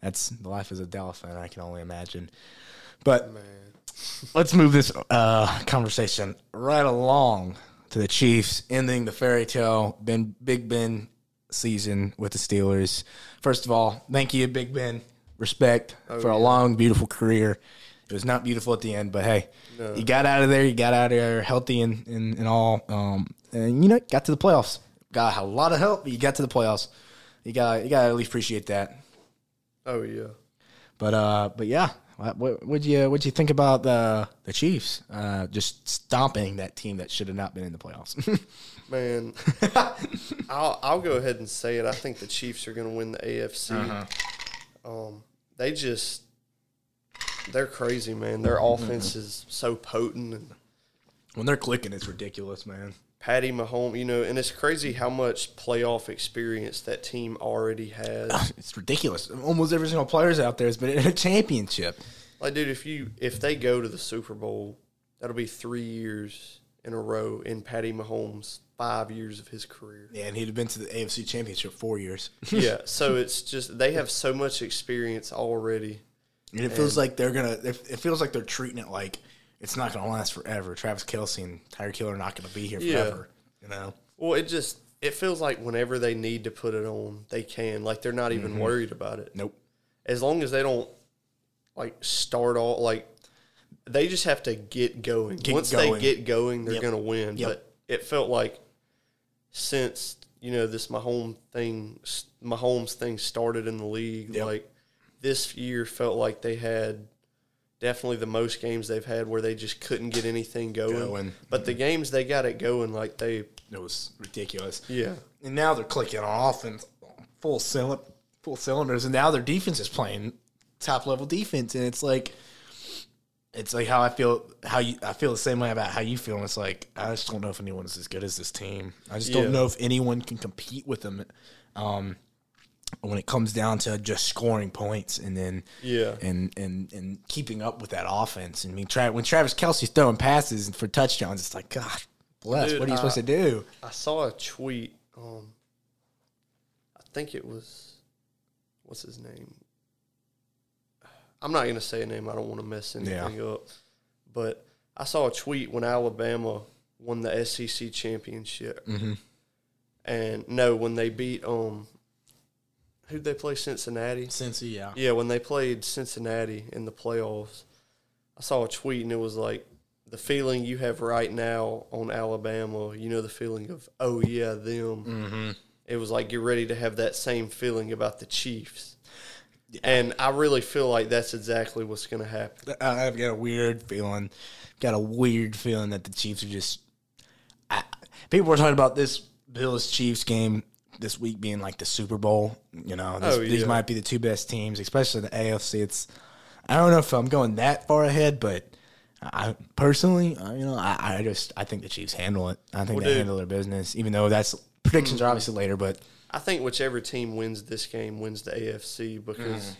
that's the life as a Dallas fan. I can only imagine. But Man. Let's move this uh, conversation right along to the Chiefs ending the fairy tale Ben Big Ben season with the Steelers. First of all, thank you, Big Ben. Respect for a long, beautiful career. It was not beautiful at the end, but hey, you got out of there. You got out of there healthy and, and, and all. Um, and you know, got to the playoffs. Got a lot of help, but you got to the playoffs. You got you got to at least appreciate that. Oh yeah. But uh, but yeah, what would you what you think about the the Chiefs? Uh, just stomping that team that should have not been in the playoffs. Man, I'll I'll go ahead and say it. I think the Chiefs are going to win the AFC. Um, they just they're crazy, man. Their offense is so potent and when they're clicking, it's ridiculous, man. Patty Mahomes, you know, and it's crazy how much playoff experience that team already has. It's ridiculous. Almost every single player's out there has been in a championship. Like, dude, if you if they go to the Super Bowl, that'll be three years in a row in Patty Mahomes' five years of his career. Yeah, and he'd have been to the AFC Championship four years. yeah, so it's just they have so much experience already. And it feels like they're gonna. It feels like they're treating it like it's not gonna last forever. Travis Kelce and Tyreek Hill are not gonna be here Yeah. forever. You know. Well, it just it feels like whenever they need to put it on, they can. Like they're not even mm-hmm. worried about it. Nope. As long as they don't like start all like they just have to get going. Get Once going. they get going, they're Yep. gonna win. Yep. But it felt like since you know this Mahomes thing, Mahomes thing started in the league, Yep. like this year felt like they had definitely the most games they've had where they just couldn't get anything going. Going. But the games they got it going, like they, It was ridiculous. yeah, And now they're clicking on offense, full cylinder, full cylinders, and now their defense is playing top level defense, and it's like, it's like how I feel. How you, I feel the same way about how you feel. And it's like I just don't know if anyone's as good as this team. I just Yeah. don't know if anyone can compete with them. Um, when it comes down to just scoring points and then Yeah. and and and keeping up with that offense. I mean, Tra- when Travis Kelce's throwing passes for touchdowns, it's like God bless. Dude, what are you I- supposed to do? I saw a tweet. Um, I think it was, what's his name? I'm not gonna say a name. I don't want to mess anything up. But I saw a tweet when Alabama won the SEC championship, Mm-hmm. and no, when they beat um, who'd they play? Cincinnati. Cincy, yeah. Yeah, when they played Cincinnati in the playoffs, I saw a tweet and it was like the feeling you have right now on Alabama. You know the feeling of oh yeah them. Mm-hmm. It was like you're ready to have that same feeling about the Chiefs, and I really feel like that's exactly what's going to happen. I've got a weird feeling. Got a weird feeling that the Chiefs are just. I, people were talking about this Bills Chiefs game this week being like the Super Bowl. You know, this, Oh, these might be the two best teams, especially the AFC. It's. I don't know if I'm going that far ahead, but I personally, uh, you know, I, I just I think the Chiefs handle it. I think Well, they dude. handle their business, even though that's predictions are obviously later. But I think whichever team wins this game wins the AFC because Mm.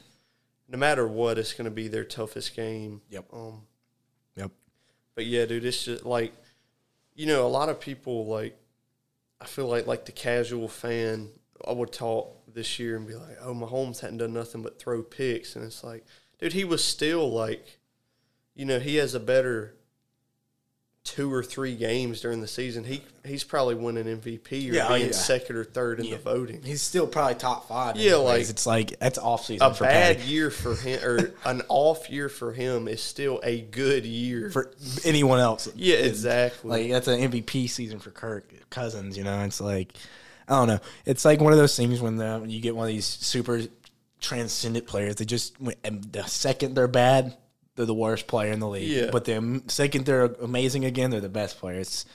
no matter what, it's going to be their toughest game. Yep. Um, yep, But yeah, dude, it's just like, you know, a lot of people like, I feel like like the casual fan, I would talk this year and be like, oh, Mahomes hadn't done nothing but throw picks, and it's like, dude, he was still like, you know, he has a better two or three games during the season. He he's probably winning MVP or Yeah, being yeah. second or third in Yeah. the voting. he's still probably top five. Yeah, like- it's like that's off season A bad Patty. year for him, or an off year for him, is still a good year. for anyone else. yeah, exactly. Like that's an MVP season for Kirk Cousins. You know, it's like I don't know. It's like one of those things when the when you get one of these super transcendent players. They just and the second they're bad, they're the worst player in the league. Yeah. But the second they're amazing again, they're the best players.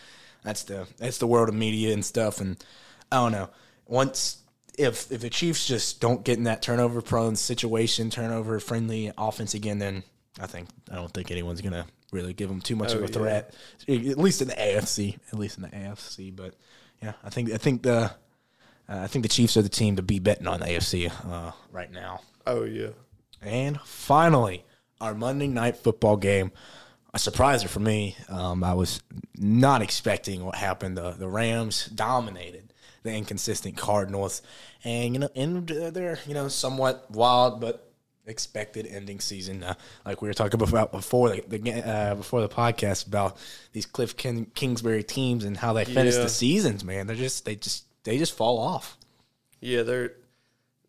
that's the that's the world of media and stuff. And I don't know. Once if if the Chiefs just don't get in that turnover prone situation, turnover friendly offense again, then I think I don't think anyone's gonna really give them too much Oh, of a yeah. threat. At least in the AFC. At least in the AFC. But yeah, I think I think the uh, I think the Chiefs are the team to be betting on the AFC uh, right now. Oh yeah. And finally, our Monday night football game. A surpriser for me. Um, I was not expecting what happened. The, the Rams dominated the inconsistent Cardinals, and you know, and uh, they're you know somewhat wild but expected ending season. Uh, like we were talking about before the, the uh, before the podcast about these Kliff King, Kingsbury teams and how they finish Yeah. the seasons. Man, they're just they just they just fall off. Yeah, they're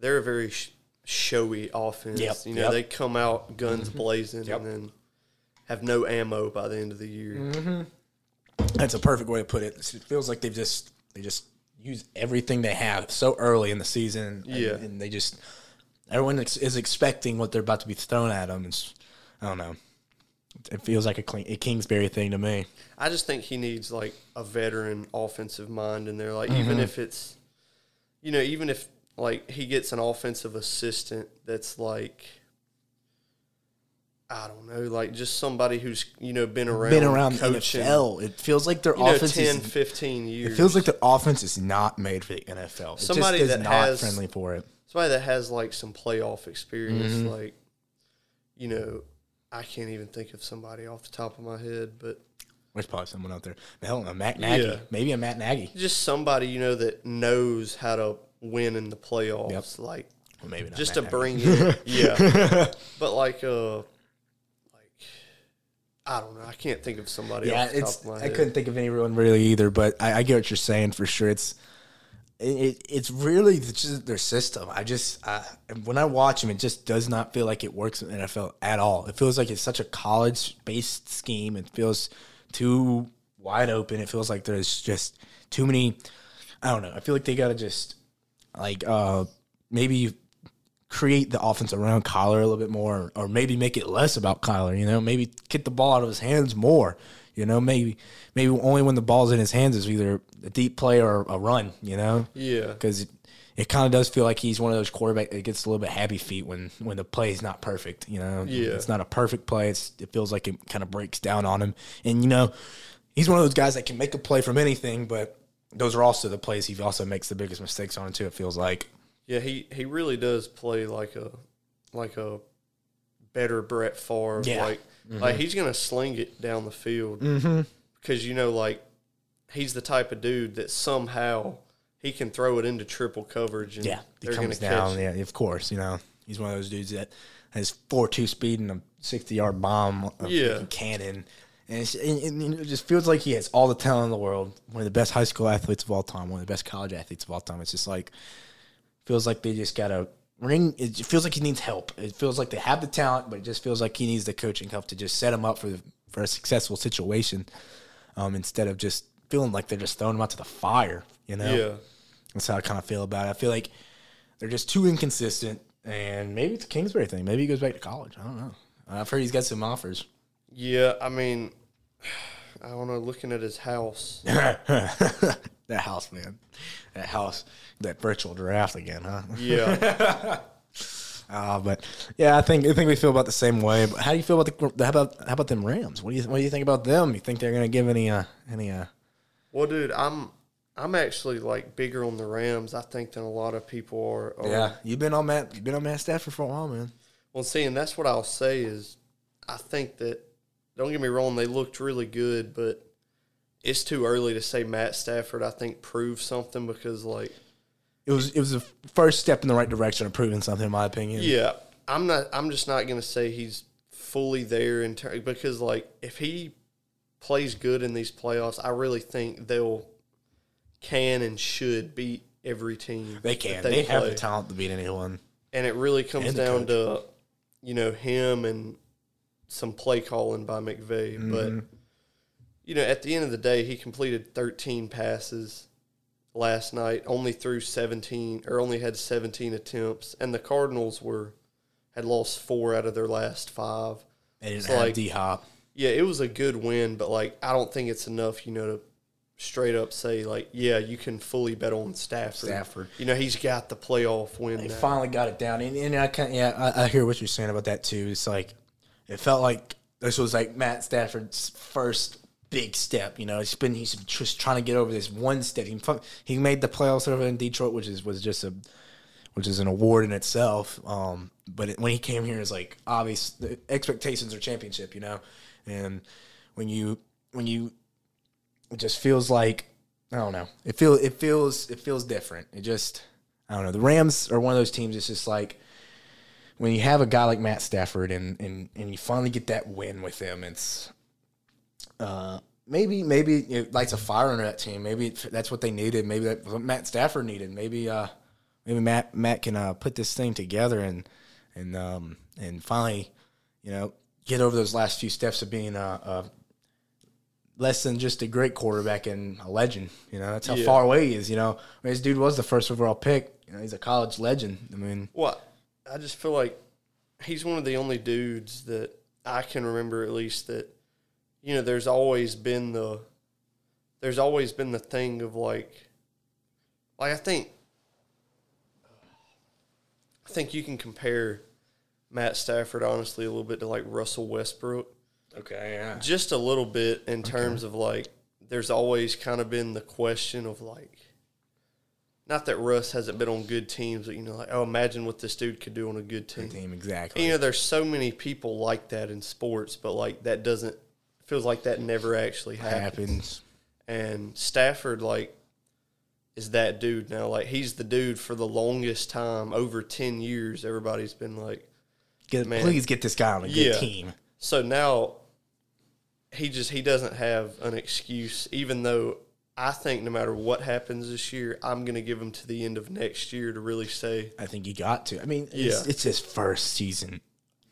they're a very sh- showy offense. Yep, You know, yep. they come out guns blazing Yep. and then have no ammo by the end of the year. Mm-hmm. That's a perfect way to put it. It feels like they've just they just use everything they have so early in the season. and- Yeah. and, they just everyone is expecting what they're about to be thrown at them. It's, I don't know. It feels like a, clean, a Kingsbury thing to me. I just think he needs like a veteran offensive mind in there. Like Mm-hmm. even if it's, you know, even if like he gets an offensive assistant that's like, I don't know, like just somebody who's you know been around, Been around the coaching, NFL. It feels like their you know, offense 10, is. 15 years. It feels like their offense is not made for the NFL. It Somebody that not has- friendly for it. somebody that has like some playoff experience. Mm-hmm. Like, you know, I can't even think of somebody off the top of my head, but There's probably someone out there. Hell, a Matt Nagy. Yeah. Maybe a Matt Nagy. just somebody you know that knows how to win in the playoffs. Like, Well, maybe not just to bring in, yeah. But like, uh, like I don't know. I can't think of somebody Yeah, it's. top of my I head. couldn't think of anyone really either, but I, I get what you're saying for sure. It's it, it it's really just their system. I just I, when I watch them, it just does not feel like it works in the NFL at all. It feels like it's such a college based scheme. It feels too wide open. It feels like there's just too many. I don't know. I feel like they gotta just like uh maybe create the offense around Kyler a little bit more, or maybe make it less about Kyler. You know, maybe get the ball out of his hands more. You know, maybe maybe only when the ball's in his hands is either a deep play or a run. You know, Yeah. because it, it kind of does feel like he's one of those quarterback that gets a little bit happy feet when when the play is not perfect. You know, Yeah. it's not a perfect play. It's, it feels like it kind of breaks down on him, and you know, he's one of those guys that can make a play from anything, but. Those are also the plays he also makes the biggest mistakes on too. It feels like Yeah, he he really does play like a like a better Brett Favre. Yeah. Like Mm-hmm. like he's gonna sling it down the field because you know like he's the type of dude that somehow he can throw it into triple coverage and Yeah, he comes catch down. Yeah, of course. You know, he's one of those dudes that has four two speed and a sixty yard bomb, Yeah. cannon, and, and, and it just feels like he has all the talent in the world. One of the best high school athletes of all time. One of the best college athletes of all time. It's just like feels like they just gotta ring. It feels like he needs help. It feels like they have the talent, but it just feels like he needs the coaching help to just set him up for the, for a successful situation, um, instead of just feeling like they're just throwing him out to the fire. You know. Yeah. That's how I kind of feel about it. I feel like they're just too inconsistent, and maybe it's a Kingsbury thing. Maybe he goes back to college. I don't know. I've heard he's got some offers. Yeah, I mean, I don't know. Looking at his house, that house, man. That house. That virtual draft again, huh? yeah, Uh, but yeah, I think I think we feel about the same way. But how do you feel about the how about how about them Rams? What do you what do you think about them? You think they're gonna give any uh any uh well, dude, I'm I'm actually like bigger on the Rams. I think than a lot of people are. are yeah? You've been on Matt you've been on Matt Stafford for a while, man. Well, see, and that's what I'll say is, I think that don't get me wrong, they looked really good, but it's too early to say Matt Stafford. I think proved something because, like, It was it was the first step in the right direction of proving something, in my opinion. yeah, I'm not. I'm just not going to say he's fully there in ter- because, like, if he plays good in these playoffs, I really think they'll can and should beat every team. They can. They, have the talent to beat anyone. and it really comes down coach. to you know him and some play calling by McVay. Mm-hmm. But you know, at the end of the day, he completed 13 passes last night, only threw 17 or only had 17 attempts, and the Cardinals were had lost four out of their last five. Didn't So, like- D Hop. Yeah, it was a good win, but like I don't think it's enough, you know, to straight up say like, yeah, you can fully bet on Stafford. Stafford. You know, he's got the playoff win. He finally got it down, and, and I can yeah, I, I hear what you're saying about that too. It's like it felt like this was like Matt Stafford's first big step. You know, he's been he's just trying to get over this one step. He, he made the playoffs over in Detroit, which is was just a which is an award in itself. Um, but it, when he came here, it's like obvious the expectations are championship. You know, and when you when you it just feels like I don't know. It feel it feels it feels different. It just I don't know. The Rams are one of those teams. It's just like when you have a guy like Matt Stafford and and, and you finally get that win with him. It's uh, maybe maybe it lights a fire under that team. Maybe it, that's what they needed. Maybe that's what Matt Stafford needed. Maybe uh maybe Matt Matt can uh, put this thing together and and um and finally you know get over those last few steps of being a, a less than just a great quarterback and a legend. You know, that's how Yeah. far away he is. You know, I mean, this dude was the first overall pick. You know, he's a college legend. I mean, Well, I just feel like he's one of the only dudes that I can remember at least that you know there's always been the there's always been the thing of like like I think I think you can compare Matt Stafford honestly a little bit to like Russell Westbrook. Okay, yeah, just a little bit in terms of like there's always kind of been the question of like not that Russ hasn't been on good teams, but you know, like oh, imagine what this dude could do on a good team. team And, exactly. you know, there's so many people like that in sports, but like that doesn't feels like that never actually happens. happens. And Stafford like is that dude now. Like he's the dude for the longest time, over ten years. Everybody's been like, Get, Man. please get this guy on a good Yeah. team. So now he just he doesn't have an excuse, even though I think no matter what happens this year, I'm gonna give him to the end of next year to really say I think he got to. I mean, it's, Yeah. it's his first season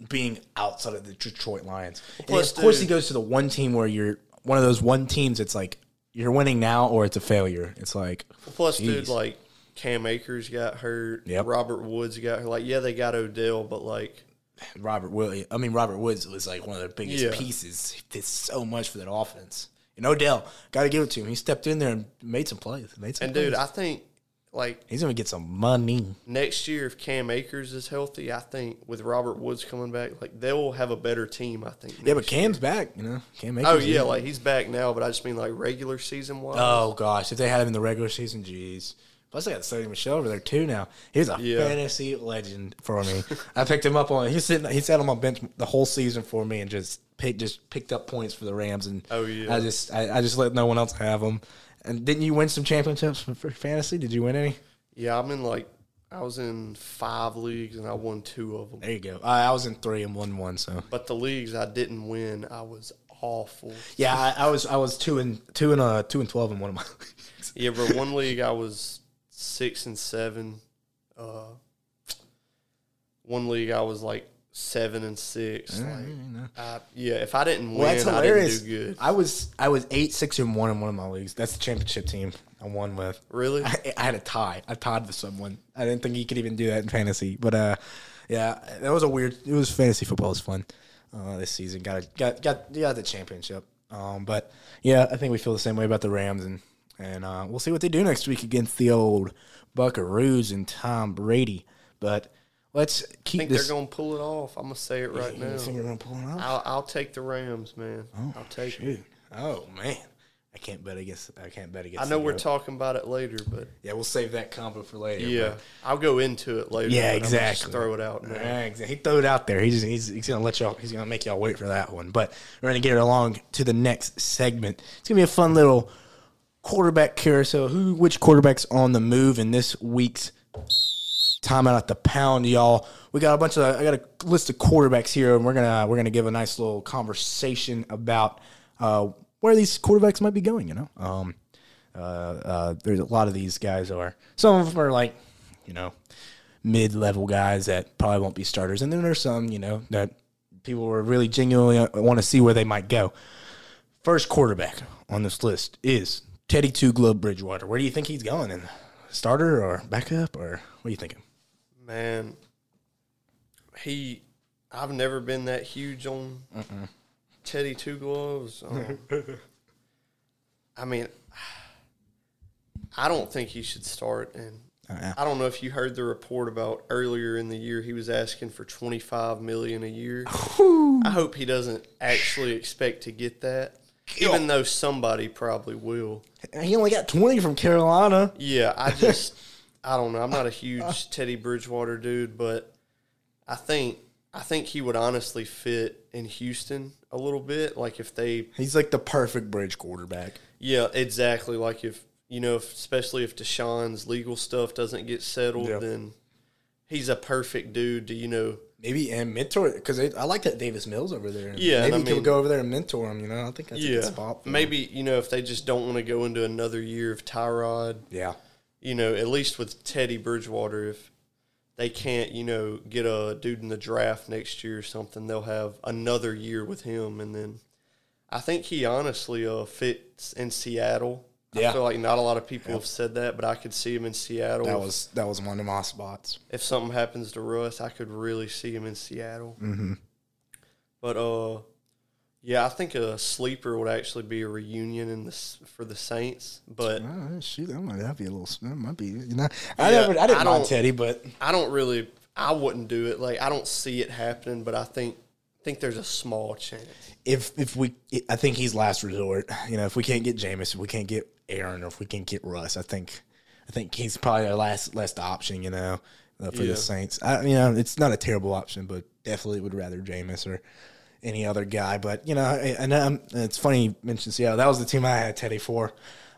being outside of the Detroit Lions. Plus, of course, he goes to the one team where you're one of those one teams. It's like you're winning now or it's a failure. It's like plus dude like Cam Akers got hurt, Yep. Robert Woods got hurt. Like, yeah, they got Odell, but like Robert Williams. I mean, Robert Woods was like one of their biggest Yeah. pieces. He did so much for that offense. And Odell, got to give it to him. He stepped in there and made some plays. Made some and plays. dude, I think like he's gonna get some money. next year if Cam Akers is healthy, I think with Robert Woods coming back, like they'll have a better team, I think. Yeah, but next year. Cam's back. You know, Cam. Oh, Akers oh yeah, like he's back now, but I just mean like regular season wise. Oh gosh, if they had him in the regular season, jeez. Plus, they got Sony Michel over there too now. He's a Yeah. fantasy legend for me. I picked him up on. He's sitting. He sat on my bench the whole season for me and just picked just picked up points for the Rams. And Oh, yeah. I just I, I just let no one else have them. And didn't you win some championships for, for fantasy? Did you win any? Yeah, I'm in like I was in five leagues and I won two of them. There you go. I, I was in three and won one. So But the leagues I didn't win, I was awful. yeah, I, I was I was two and two and uh two and twelve in one of my leagues. Yeah, but one league I was six and seven. Uh, one league I was like seven and six. Like, I, yeah, if I didn't win, Well, that's I didn't do good. I was I was eight six and one in one of my leagues. That's the championship team I won with. Really? I, I had a tie. I tied with someone. I didn't think you could even do that in fantasy, but uh, yeah, that was a weird. It was fantasy football was fun uh, this season. Got a, got got got the championship. Um, but yeah, I think we feel the same way about the Rams, and and uh, we'll see what they do next week against the old Buckaroos and Tom Brady. But let's keep. I think this. they're gonna pull it off. I'm gonna say it right now. think they're gonna pull it off? I'll, I'll take the Rams, man. Oh, I'll take it. Oh man, I can't bet against. I can't bet against. I know we're talking about it later, but Yeah, we'll save that combo for later. yeah, but- I'll go into it later. Yeah, but I'm just exactly. throw it out now. Yeah, exactly. He threw it out there. He's, he's he's gonna let y'all. He's gonna make y'all wait for that one. But we're gonna get it along to the next segment. It's gonna be a fun little quarterback carousel. Who, which quarterbacks on the move in this week's timeout at the pound, y'all? We got a bunch of. I got a list of quarterbacks here, and we're gonna we're gonna give a nice little conversation about uh, where these quarterbacks might be going. You know, um, uh, uh, there's a lot of these guys are. Some of them are like, you know, mid-level guys that probably won't be starters, and then there's some, you know, that people are really genuinely want to see where they might go. First quarterback on this list is Teddy Two Glove Bridgewater. Where do you think he's going? In starter or backup or what are you thinking? Man, he. I've never been that huge on Teddy Two Gloves. Um, I mean, I don't think he should start. And Uh-uh. I don't know if you heard the report about earlier in the year he was asking for twenty five million a year. I hope he doesn't actually expect to get that, even though somebody probably will. He only got 20 from Carolina. Yeah, I just I don't know. I'm not a huge Teddy Bridgewater dude, but I think I think he would honestly fit in Houston a little bit. Like if they He's like the perfect bridge quarterback. Yeah, exactly. Like if you know, if, especially if Deshaun's legal stuff doesn't get settled, Yeah. then he's a perfect dude to you know. Maybe and mentor because I like that Davis Mills over there. Yeah, maybe I he could go over there and mentor him. You know, I think that's a good spot. for him. maybe you know if they just don't want to go into another year of Tyrod, Yeah, you know, at least with Teddy Bridgewater, if they can't, you know, get a dude in the draft next year or something, they'll have another year with him, and then I think he honestly uh, fits in Seattle. Yeah. I feel like not a lot of people have said that, but I could see him in Seattle. that was that was one of my spots. if something happens to Russ, I could really see him in Seattle. Mm-hmm. But uh, yeah, I think a sleeper would actually be a reunion in this for the Saints. But Oh, shoot, that might that'd be a little. That might be. You know, I Yeah, never. I didn't I mind don't- Teddy, but I don't really, I wouldn't do it. Like I don't see it happening. But I think think there's a small chance. if if we, I think he's last resort. You know, if we can't get Jameis, if we can't get Aaron, or if we can't get Russ, I think, I think he's probably our last last option. You know, uh, for Yeah. the Saints. I, you know, it's not a terrible option, but definitely would rather Jameis or any other guy. But you know, and um, it's funny you mentioned Seattle. That was the team I had Teddy for.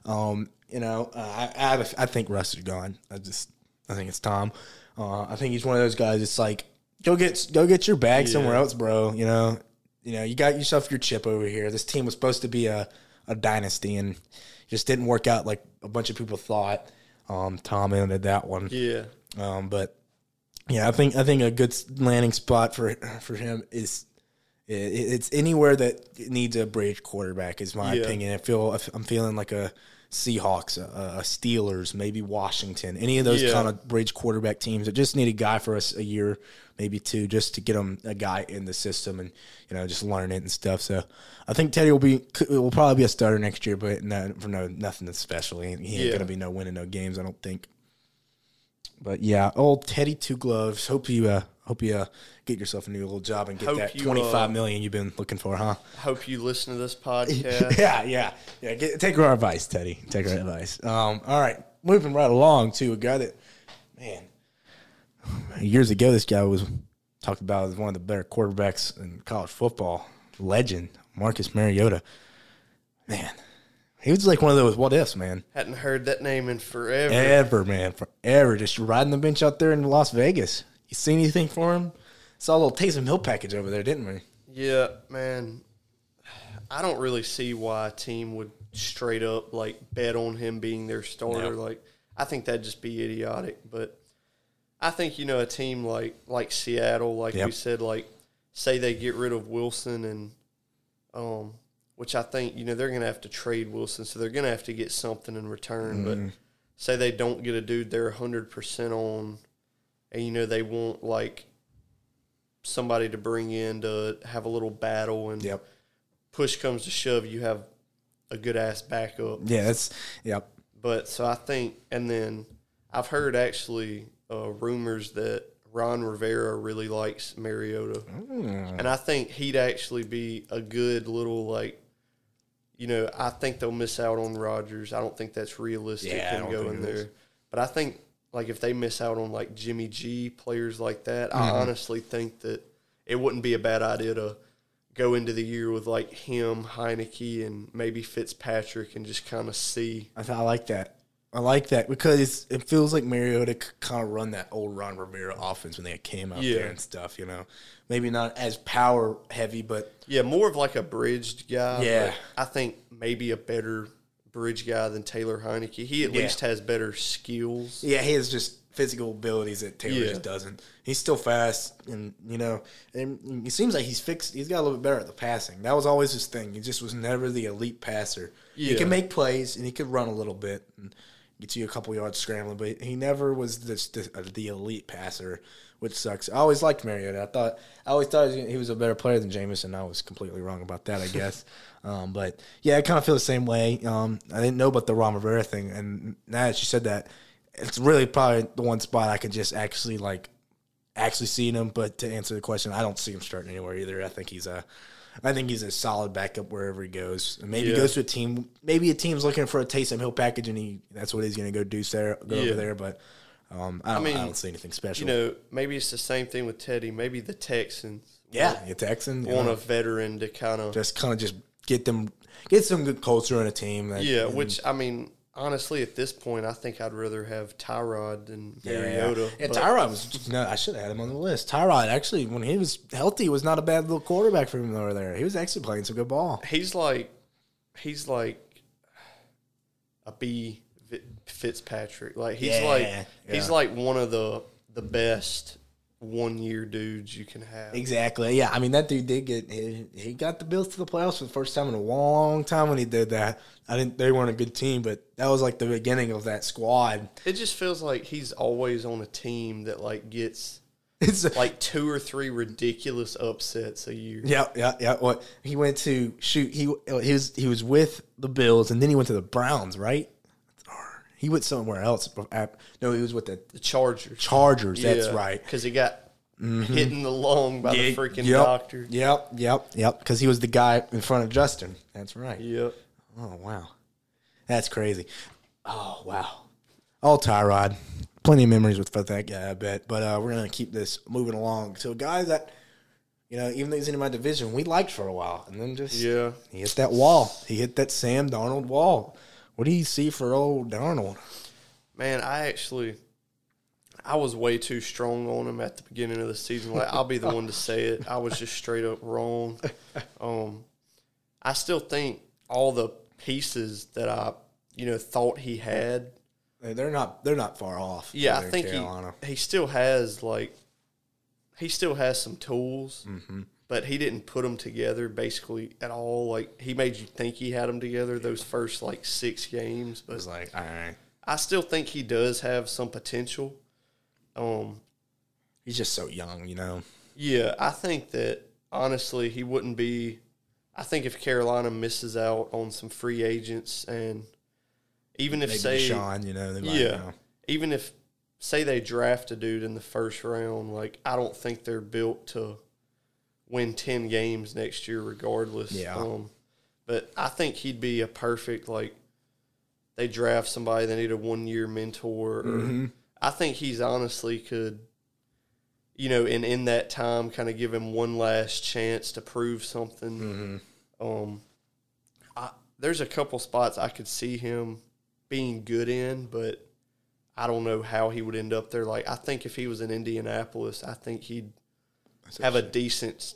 Um, you know, uh, I I, have a, I think Russ is gone. I just I think it's Tom. Uh, I think he's one of those guys. It's like go get go get your bag somewhere else, bro. You know, you know, you got yourself your chip over here. This team was supposed to be a, a dynasty and just didn't work out like a bunch of people thought. Um, Tom ended that one. Yeah, Um, but yeah, I think I think a good landing spot for for him is it's anywhere that needs a bridge quarterback. Is my Yeah. opinion. I feel I'm feeling like a Seahawks, a, a Steelers, maybe Washington, any of those Yeah. kind of bridge quarterback teams that just need a guy for us a year, maybe two, just to get them a guy in the system and you know just learn it and stuff. So I think Teddy will be will probably be a starter next year, but no, for no nothing especially. He ain't Yeah. gonna be no winning no games. I don't think. But yeah, old Teddy Two Gloves. Hope you uh hope you uh, get yourself a new little job and get Hope that you, twenty five uh, million you've been looking for, huh? Hope you listen to this podcast. yeah, yeah, yeah. Get, take our advice, Teddy. Take our advice. Um, all right, moving right along to a guy that, man, years ago this guy was talked about as one of the better quarterbacks in college football. Legend Marcus Mariota. Man, he was like one of those what ifs, man. Hadn't heard that name in forever. Ever, man, forever. Just riding the bench out there in Las Vegas. You seen anything for him? Saw a little Taysom Hill package over there, didn't we? Yeah, man. I don't really see why a team would straight up like bet on him being their starter. No. Like, I think that'd just be idiotic. But I think you know a team like like Seattle, like Yep. we said, like say they get rid of Wilson and um, which I think you know they're gonna have to trade Wilson, so they're gonna have to get something in return. Mm-hmm. But say they don't get a dude they're hundred percent on, and you know they want like somebody to bring in to have a little battle and Yep. push comes to shove, you have a good ass backup. Yeah, that's yep. But so I think, and then I've heard actually uh, rumors that Ron Rivera really likes Mariota, and I think he'd actually be a good little like. You know, I think they'll miss out on Rodgers. I don't think that's realistic Yeah, I him going think it But I think like if they miss out on like Jimmy G players like that, Mm-hmm. I honestly think that it wouldn't be a bad idea to go into the year with like him, Heinicke, and maybe Fitzpatrick, and just kind of see. I, th- I like that. I like that because it feels like Mariota could kind of run that old Ron Rivera offense when they came out Yeah. there and stuff. You know, maybe not as power heavy, but Yeah, more of like a bridged guy. Yeah. I think maybe a better bridge guy than Taylor Heinicke. He at Yeah. least has better skills. yeah, he has just physical abilities that Taylor Yeah. just doesn't. He's still fast, and you know, and it seems like he's fixed. He's got a little bit better at the passing. That was always his thing. He just was never the elite passer. He can make plays and he could run a little bit. And, gets you a couple yards scrambling, but he never was this, the, uh, the elite passer, which sucks. I always liked Mariota. I thought I always thought he was a better player than Jameson. And I was completely wrong about that, I guess. um, but yeah, I kind of feel the same way. Um, I didn't know about the Ron Rivera thing, and now that you said that, it's really probably the one spot I could just actually like actually see him. But to answer the question, I don't see him starting anywhere either. I think he's a I think he's a solid backup wherever he goes. Maybe Yeah. he goes to a team. Maybe a team's looking for a Taysom Hill package, and he that's what he's going to go do there, go Yeah. over there. But um, I, don't, I, mean, don't see anything special. You know, maybe it's the same thing with Teddy. Maybe the Texans yeah, the Texans want know, a veteran to kind of just kind of just get them get some good culture in a team. That, yeah. and- Which I mean, honestly, at this point, I think I'd rather have Tyrod than yeah, Mariota. yeah. Tyrod was. No, I should have had him on the list. Tyrod actually, when he was healthy, was not a bad little quarterback for him over there. He was actually playing some good ball. he's like he's like a B Fitzpatrick. Like he's Yeah, like yeah. he's like one of the the best one year dudes you can have. Exactly. Yeah. I mean, that dude did get he, he got the Bills to the playoffs for the first time in a long time when he did that. I didn't. They weren't a good team, but that was like the beginning of that squad. It just feels like he's always on a team that like gets It's like two or three ridiculous upsets a year. yeah, yeah, yeah. What he went to shoot? He he was he was with the Bills, and then he went to the Browns, right? He went somewhere else. No, he was with the The Chargers. Chargers. That's right. Mm-hmm. Because he got hit in the lung by the freaking yep, doctor. Yep, yep, yep. Because he was the guy in front of Justin. That's right. Yep. Oh wow, that's crazy. Oh wow, all Tyrod. Plenty of memories with that guy, I bet. But uh, we're gonna keep this moving along to a guy that, you know, even though he's in my division, we liked for a while, and then just Yeah. he hit that wall. He hit that Sam Darnold wall. What do you see for old Darnold? Man, I actually, I was way too strong on him at the beginning of the season. Like I'll be the one to say it. I was just straight up wrong. Um, I still think all the pieces that I, you know, thought he had. They're not. They're not far off. Yeah, I think Carolina. he he still has like, he still has some tools, but he didn't put them together basically at all. Like he made you think he had them together those first like six games, It but was like, all right, I still think he does have some potential. Um, he's just so young, you know. yeah, I think that honestly he wouldn't be. I think if Carolina misses out on some free agents and even if Maybe say Sean, you know, they might, yeah, know. even if say they draft a dude in the first round, like I don't think they're built to win ten games next year, regardless. Yeah. Um, but I think he'd be a perfect like. They draft somebody they need a one year mentor. Or Mm-hmm. I think he's honestly could, you know, in in that time, kind of give him one last chance to prove something. Mm-hmm. Um, I, there's a couple spots I could see him being good in, but I don't know how he would end up there. Like I think if he was in Indianapolis, I think he'd have a decent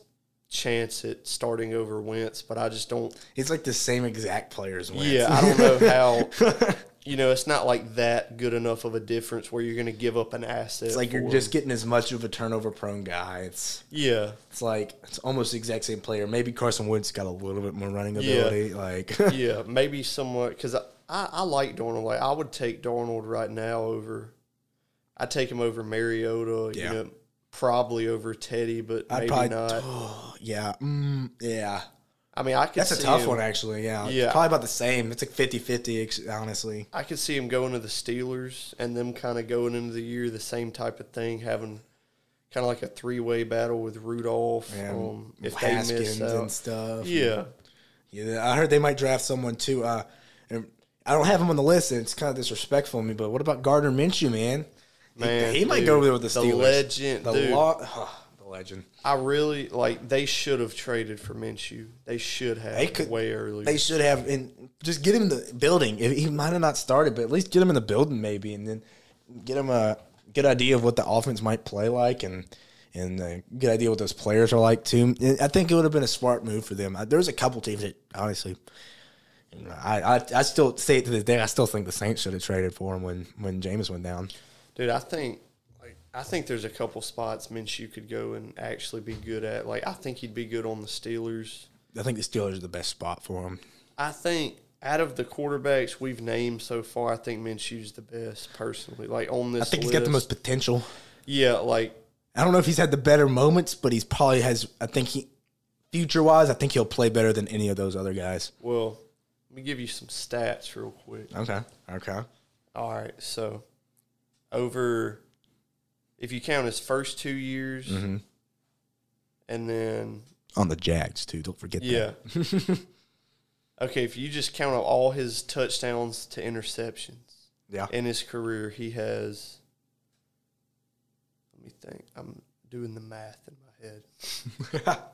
chance at starting over Wentz, but I just don't. It's like the same exact players. Wentz. Yeah, I don't know how. You know, it's not like that good enough of a difference where you're going to give up an asset. It's like you're just getting as much of a turnover prone guy. It's yeah. it's like it's almost the exact same player. Maybe Carson Wentz got a little bit more running Yeah. ability. Like yeah, maybe somewhat because I, I, I like Darnold. Like I would take Darnold right now over. I'd take him over Mariota. Yeah. You know, probably over Teddy, but I'd maybe probably not. yeah, mm, yeah. I mean, I could. That's a tough him, one actually. Yeah, Yeah. probably about the same. It's like 50-50, honestly. I could see him going to the Steelers and them kind of going into the year the same type of thing, having kind of like a three way battle with Rudolph. And um, if they miss Haskins out, and stuff. yeah, Yeah, I heard they might draft someone too. Uh, and I don't have him on the list, and it's kind of disrespectful of me. But what about Gardner Minshew, man? He- Man, he, might dude, go over there with the Steelers. the legend, the dude. lo- oh, the legend. I really like. They should have traded for Minshew. They should have They could- way earlier. They should have, and just get him in the building. He might have not started, but at least get him in the building, maybe, and then get him a good idea of what the offense might play like, and and a good idea what those players are like too. I think it would have been a smart move for them. Uh, There's a couple teams that honestly. I, I I still say it to this day. I still think the Saints should have traded for him when when Jameis went down. Dude, I think like I think there's a couple spots Minshew could go and actually be good at. Like I think he'd be good on the Steelers. I think the Steelers are the best spot for him. I think out of the quarterbacks we've named so far, I think Minshew's the best personally. Like on this, I think he's got the most potential. Yeah, like I don't know if he's had the better moments, but he's probably has. I think he, future wise, I think he'll play better than any of those other guys. well, let me give you some stats real quick. Okay. Okay. All right, so over if you count his first two years, Mm-hmm. and then On the Jags too. Don't forget that. yeah. that. okay, if you just count out all his touchdowns to interceptions Yeah. in his career, he has. Let me think. I'm doing the math in my head.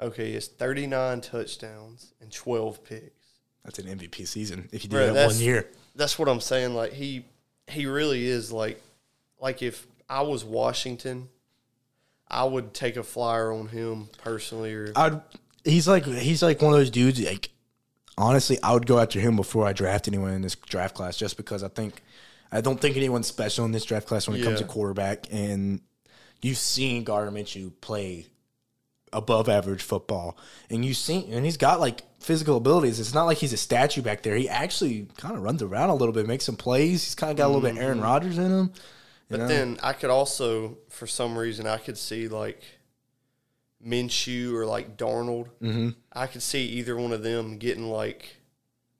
Okay, he has 39 touchdowns and 12 picks. That's an MVP season if you do that one year. That's what I'm saying. Like he, he really is like, like if I was Washington, I would take a flyer on him personally. Or I'd. He's like he's like one of those dudes. Like honestly, I would go after him before I draft anyone in this draft class, just because I think I don't think anyone's special in this draft class when it comes to quarterback. And you've seen Gardner Minshew play above average football, and you see, and he's got like physical abilities. It's not like he's a statue back there. He actually kind of runs around a little bit, makes some plays. He's kind of got a little bit of Aaron Rodgers in him. But know? then I could also, for some reason, I could see like Minshew or like Darnold. Mm-hmm. I could see either one of them getting like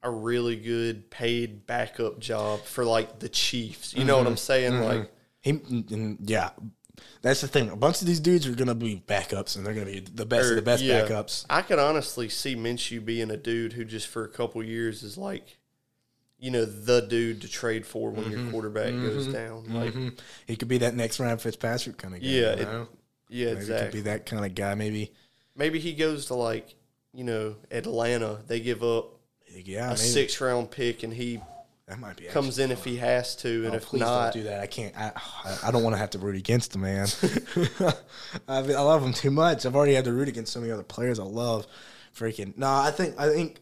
a really good paid backup job for like the Chiefs. You know Mm-hmm. what I'm saying? Like, He, yeah, that's the thing. A bunch of these dudes are gonna be backups, and they're gonna be the best of the er, best yeah. backups. I could honestly see Minshew being a dude who just for a couple years is like, you know, the dude to trade for when Mm-hmm. your quarterback goes mm-hmm. down. Mm-hmm. Like, He could be that next round Fitzpatrick kind of guy. Yeah, you it- yeah, maybe he could exactly. be that kind of guy. Maybe, Maybe he goes to like, you know, Atlanta. They give up yeah, a maybe. six round pick and he That might be comes in if he has to, and Oh, if please not, don't do that. I can't. I, I- don't want to have to root against the man. I, mean, I love him too much. I've already had to root against so many other players. I love freaking. No, I think. I think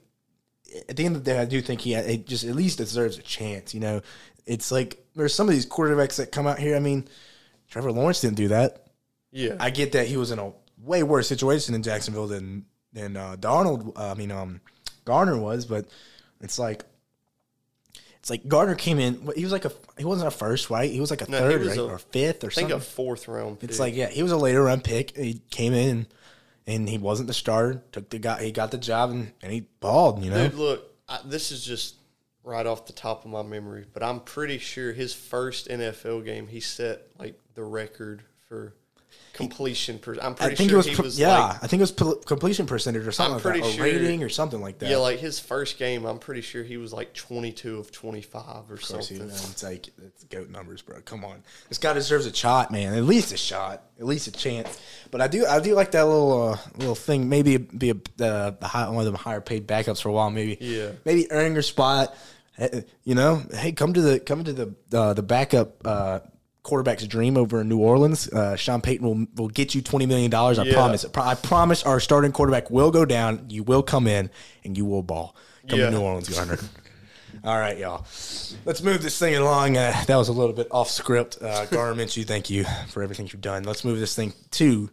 at the end of the day, I do think he, he just at least deserves a chance. You know, it's like there's some of these quarterbacks that come out here. I mean, Trevor Lawrence didn't do that. yeah, I get that he was in a way worse situation in Jacksonville than than uh, Darnold. Uh, I mean, um, Garner was, but it's like it's like Gardner came in. He was like a he wasn't a first, right? He was like a No, third, right, a- or fifth, or I think something. a fourth round. Pick. it's like yeah, he was a later round pick. He came in and he wasn't the starter. Took the guy, he got the job, and, and he balled. You know, dude, look, I, this is just right off the top of my memory, but I'm pretty sure his first NFL game, he set like the record for completion. Per, I'm pretty I think sure it was, he was yeah, like, I think it was completion percentage or something I'm like that, pretty or rating or something like that. yeah, like his first game. I'm pretty sure he was like 22 of 25 or something. you know, it's like it's goat numbers, bro. Come on, this guy deserves a shot, man. At least a shot, at least a chance. But I do, I do like that little uh, little thing. Maybe be a, the the high, one of the higher paid backups for a while. Maybe, Yeah. maybe earning your spot. You know, hey, come to the come to the uh, the backup. Quarterback's dream over in New Orleans. Uh, Sean Payton will, will get you twenty million dollars. I Yeah. promise. I promise. Our starting quarterback will go down. You will come in and you will ball. Come Yeah. to New Orleans, Garner. All right, y'all. Let's move this thing along. Uh, that was a little bit off script. Uh, Garner Minshew, thank you for everything you've done. Let's move this thing to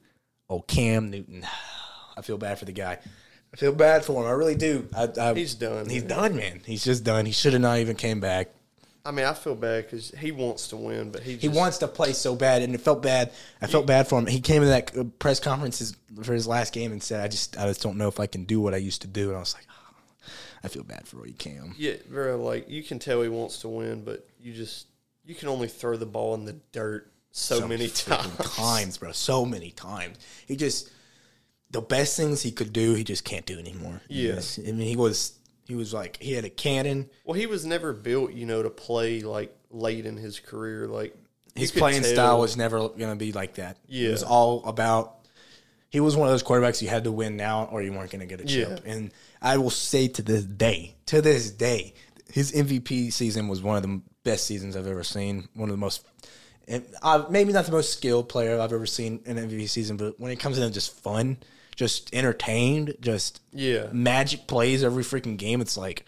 oh Cam Newton. I feel bad for the guy. I feel bad for him. I really do. I, I, He's done, He's man. done, man. He's just done. He should have not even came back. I mean, I feel bad because he wants to win, but he just, He wants to play so bad, and it felt bad. I felt bad for him. He came to that uh, press conference his- for his last game and said, "I just, I just don't know if I can do what I used to do." And I was like, "Ah, I feel bad for Roy Cam. Yeah, bro. Like you can tell he wants to win, but you just you can only throw the ball in the dirt so, many times. times, bro. So many times. He just the best things he could do, he just can't do anymore. He Yeah. I mean, he was he was like he had a cannon. Well, he was never built, you know, to play like late in his career. Like His playing tell- style was never going to be like that. Yeah, It was all about. He was one of those quarterbacks you had to win now, or you weren't going to get a chip. Yeah. And I will say to this day, to this day, his MVP season was one of the best seasons I've ever seen. One of the most, uh, maybe not the most skilled player I've ever seen in an MVP season, but when it comes in just fun, just entertained, just Yeah. magic plays every freaking game. It's like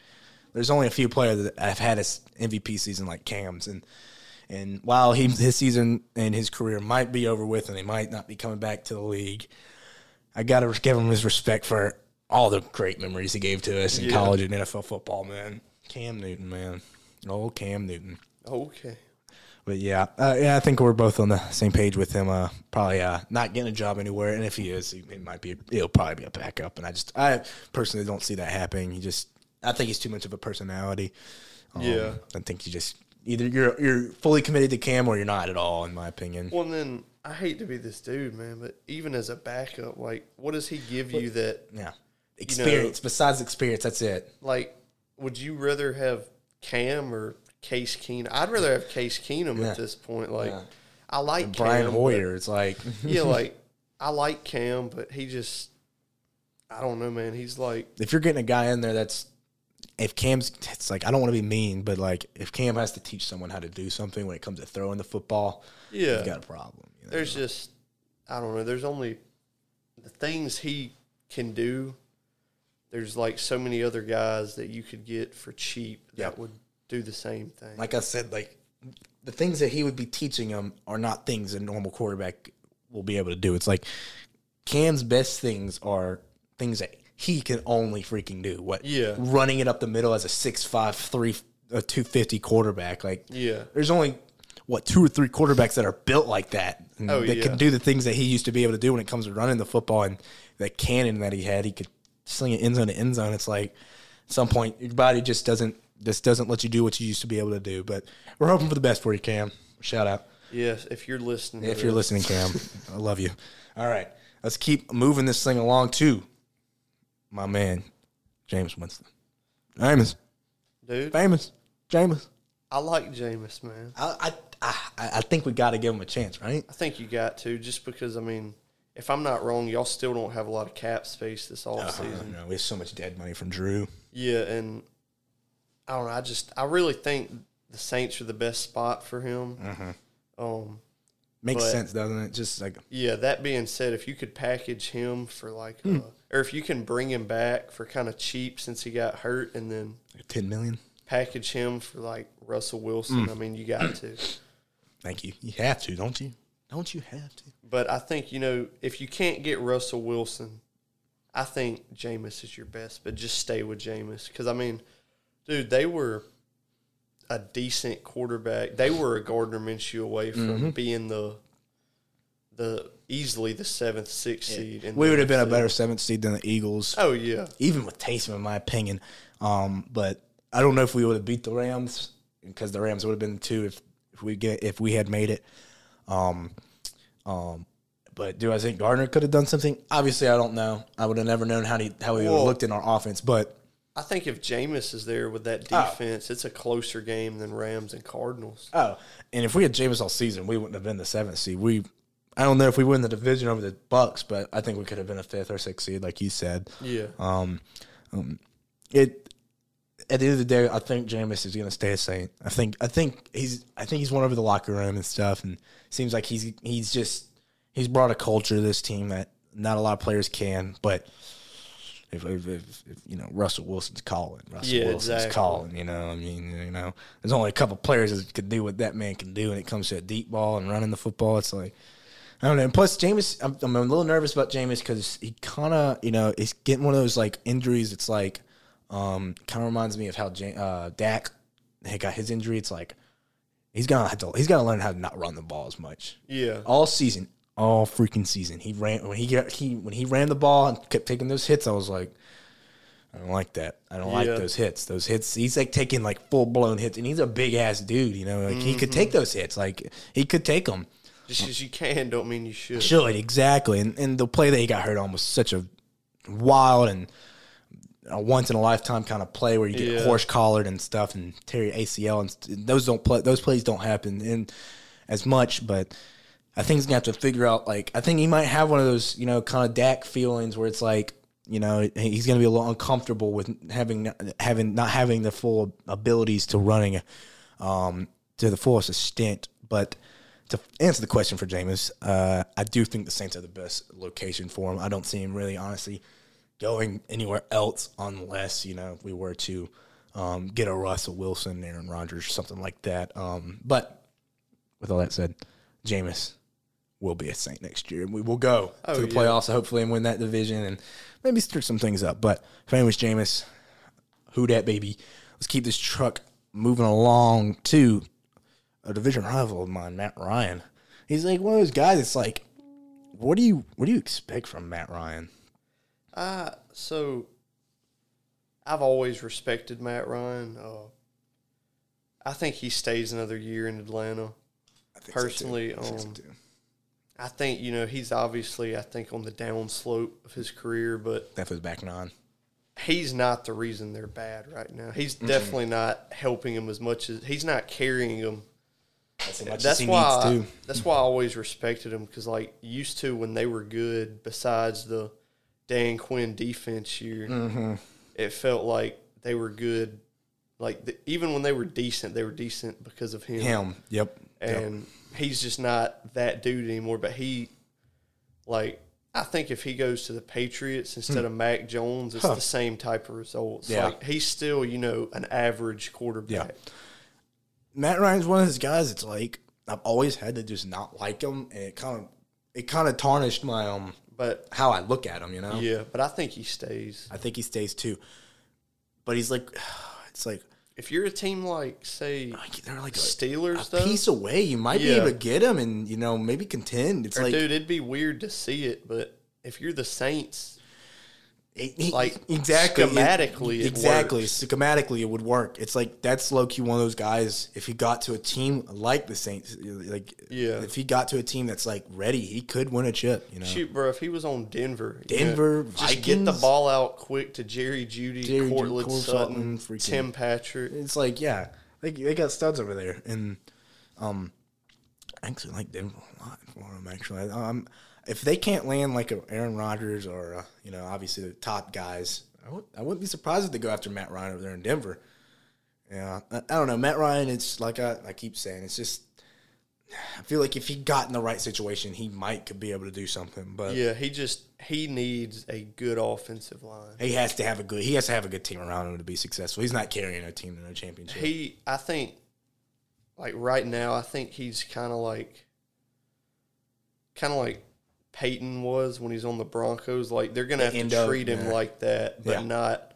there's only a few players that have had a s- MVP season like Cam's, and and while he his season and his career might be over with, and he might not be coming back to the league, I gotta give him his respect for all the great memories he gave to us in Yeah. college and NFL football, man. Cam Newton, man. Old Cam Newton. Okay. But yeah, uh, yeah, I think we're both on the same page with him. Uh, probably uh, not getting a job anywhere, and if he is, he, it might be. He'll probably be a backup. And I just, I personally don't see that happening. He just, I think he's too much of a personality. Um, Yeah. I think you just either you're you're fully committed to Cam or you're not at all, in my opinion. Well, then I hate to be this dude, man, but even as a backup, like, what does he give you that, Yeah, experience. Besides experience, that's it. like, would you rather have Cam or Case Keenum? I'd rather have Case Keenum Yeah. at this point. Like, Yeah. I like Brian Cam, Hoyer, it's like yeah, like I like Cam, but he just, I don't know, man. He's like, if you're getting a guy in there that's if Cam's it's like I don't want to be mean, but like if Cam has to teach someone how to do something when it comes to throwing the football, yeah, you've got a problem. you know? there's just I don't know. There's only the things he can do. There's like so many other guys that you could get for cheap that Yep. would do the same thing. like I said, like the things that he would be teaching them are not things a normal quarterback will be able to do. It's like Cam's best things are things that he can only freaking do. What? Yeah. running it up the middle as a six five three a two fifty quarterback. Like yeah, there's only what two or three quarterbacks that are built like that Oh, that yeah. can do the things that he used to be able to do when it comes to running the football and that cannon that he had he could sling it end zone to end zone it's like at some point your body just doesn't just doesn't let you do what you used to be able to do but we're hoping for the best for you cam shout out yes. If you're listening, if you're listening cam i love you all right let's keep moving this thing along too my man Jameis Winston famous dude, famous Jameis I like Jameis, man. I, I, I, I think we got to give him a chance, right? I think you got to just because I mean, if I'm not wrong, y'all still don't have a lot of cap space this off Uh, season. no, we have so much dead money from Drew. Yeah, and I don't know. I just I really think the Saints are the best spot for him. Mm-hmm. Um, Makes But- sense, doesn't it? Just like yeah. That being said, if you could package him for like, Hmm. uh, or if you can bring him back for kind of cheap since he got hurt, and then ten million. package him for like Russell Wilson. Hmm. I mean, you got to. Thank you. You have to, don't you? Don't you have to? But I think you know if you can't get Russell Wilson, I think Jameis is your best. But just stay with Jameis because I mean, dude, they were a decent quarterback. They were a Gardner Minshew away from Mm-hmm. being the the easily the seventh, sixth seed. in We would have been a better seventh seed than the Eagles, Oh yeah, even with Taysom, in my opinion. Um, but I don't know if we would have beat the Rams because the Rams would have been two if, if we get if we had made it. Um, um, but do I think Gardner could have done something? Obviously, I don't know. I would have never known how he how he would have Well- looked in our offense. But I think if Jameis is there with that Oh. defense, it's a closer game than Rams and Cardinals. Oh, and if we had Jameis all season, we wouldn't have been the seventh seed. We, I don't know if we win the division over the Bucs, but I think we could have been a fifth or sixth seed, like you said. Yeah, Um, um, it at the end of the day, I think Jameis is going to stay a Saint. I think I think he's I think he's won over the locker room and stuff, and seems like he's he's just he's brought a culture to this team that not a lot of players can, but. If, if, if, if you know Russell Wilson's calling, Russell Yeah, Wilson's exactly. calling. You know, I mean, you know, there's only a couple players that can do what that man can do when it comes to a deep ball and running the football. It's like I don't know. And plus, Jameis, I'm, I'm a little nervous about Jameis because he kind of, you know, he's getting one of those like injuries. It's like, um, kind of reminds me of how Ja- uh, Dak he got his injury. It's like he's gonna have to, he's gonna learn how to not run the ball as much yeah, all season, all freaking season. He ran when he got he when he ran the ball and kept taking those hits. I was like, I don't like that. I don't like those hits. Those hits. He's like taking like full blown hits, and he's a big ass dude. You know, like he Mm-hmm. could take those hits. Like he could take them. just because you can don't mean you should. Should exactly. And and the play that he got hurt on was such a wild and a once in a lifetime kind of play where you get Yeah. horse collared and stuff and tear your ACL and those don't play. Those plays don't happen in as much, but. I think he's gonna have to figure out. Like, I think he might have one of those, you know, kind of Dak feelings where it's like, you know, he's gonna be a little uncomfortable with having having not having the full abilities to running um, to the fullest extent. But to answer the question for Jameis, uh, I do think the Saints are the best location for him. I don't see him really, honestly, going anywhere else unless you know we were to um, get a Russell Wilson, Aaron Rodgers, something like that. Um, but with all that said, Jameis, will be a Saint next year, and we will go Oh, to the yeah. playoffs hopefully and win that division and maybe stir some things up. But famous Jameis, who dat baby? Let's keep this truck moving along to a division rival of mine, Matt Ryan. He's like one of those guys. It's like, what do you what do you expect from Matt Ryan? Uh, so I've always respected Matt Ryan. Uh, I think he stays another year in Atlanta. I think so, too. Personally, I think so, um. I think you know he's obviously I think on the downslope of his career, but that was back on. he's not the reason they're bad right now. He's definitely not helping them as much as he's not carrying them. That's, as much as That's he why needs to. that's why I always respected him because like used to when they were good, besides the Dan Quinn defense year, Mm-hmm. it felt like they were good. Like the, even when they were decent, they were decent because of him. Him. Yep. Yep. He's just not that dude anymore. But he, like, I think if he goes to the Patriots instead of Mac Jones, it's Hmm. Huh. the same type of results. Yeah. Like he's still, you know, an average quarterback. Matt Ryan's one of those guys. It's like I've always had to just not like him, and it kind of it kind of tarnished my um But how I look at him. You know. yeah, but I think he stays. I think he stays too. But he's like, it's like, If you're a team like, say, like they're like a, Steelers, a though, piece away. You might be able to get them and you know maybe contend. It's or, like dude, it'd be weird to see it. But if you're the Saints, it- like, exactly schematically, it exactly works. schematically it would work. It's like that's low key one of those guys. If he got to a team like the Saints, like Yeah. if he got to a team that's like ready, he could win a chip. You know, shoot, bro, if he was on Denver, you know, Denver, just get the ball out quick to Jerry Jeudy, Jerry Courtland Courtland Sutton, Tim Patrick. it's like yeah, they they got studs over there, and um, I actually like Denver a lot for them. Actually, um, if they can't land like a Aaron Rodgers or uh, you know obviously the top guys, I would I wouldn't be surprised if they go after Matt Ryan over there in Denver. Yeah, I, I don't know Matt Ryan. It's like I, I keep saying, it's just. I feel like if he got in the right situation, he might could be able to do something. But Yeah, he just he needs a good offensive line. he has to have a good. He has to have a good team around him to be successful. He's not carrying a team to no championship. He, I think, like right now, I think he's kind of like, kind of like Peyton was when he's on the Broncos. Like they're gonna have to treat him yeah. like that, but Yeah. not.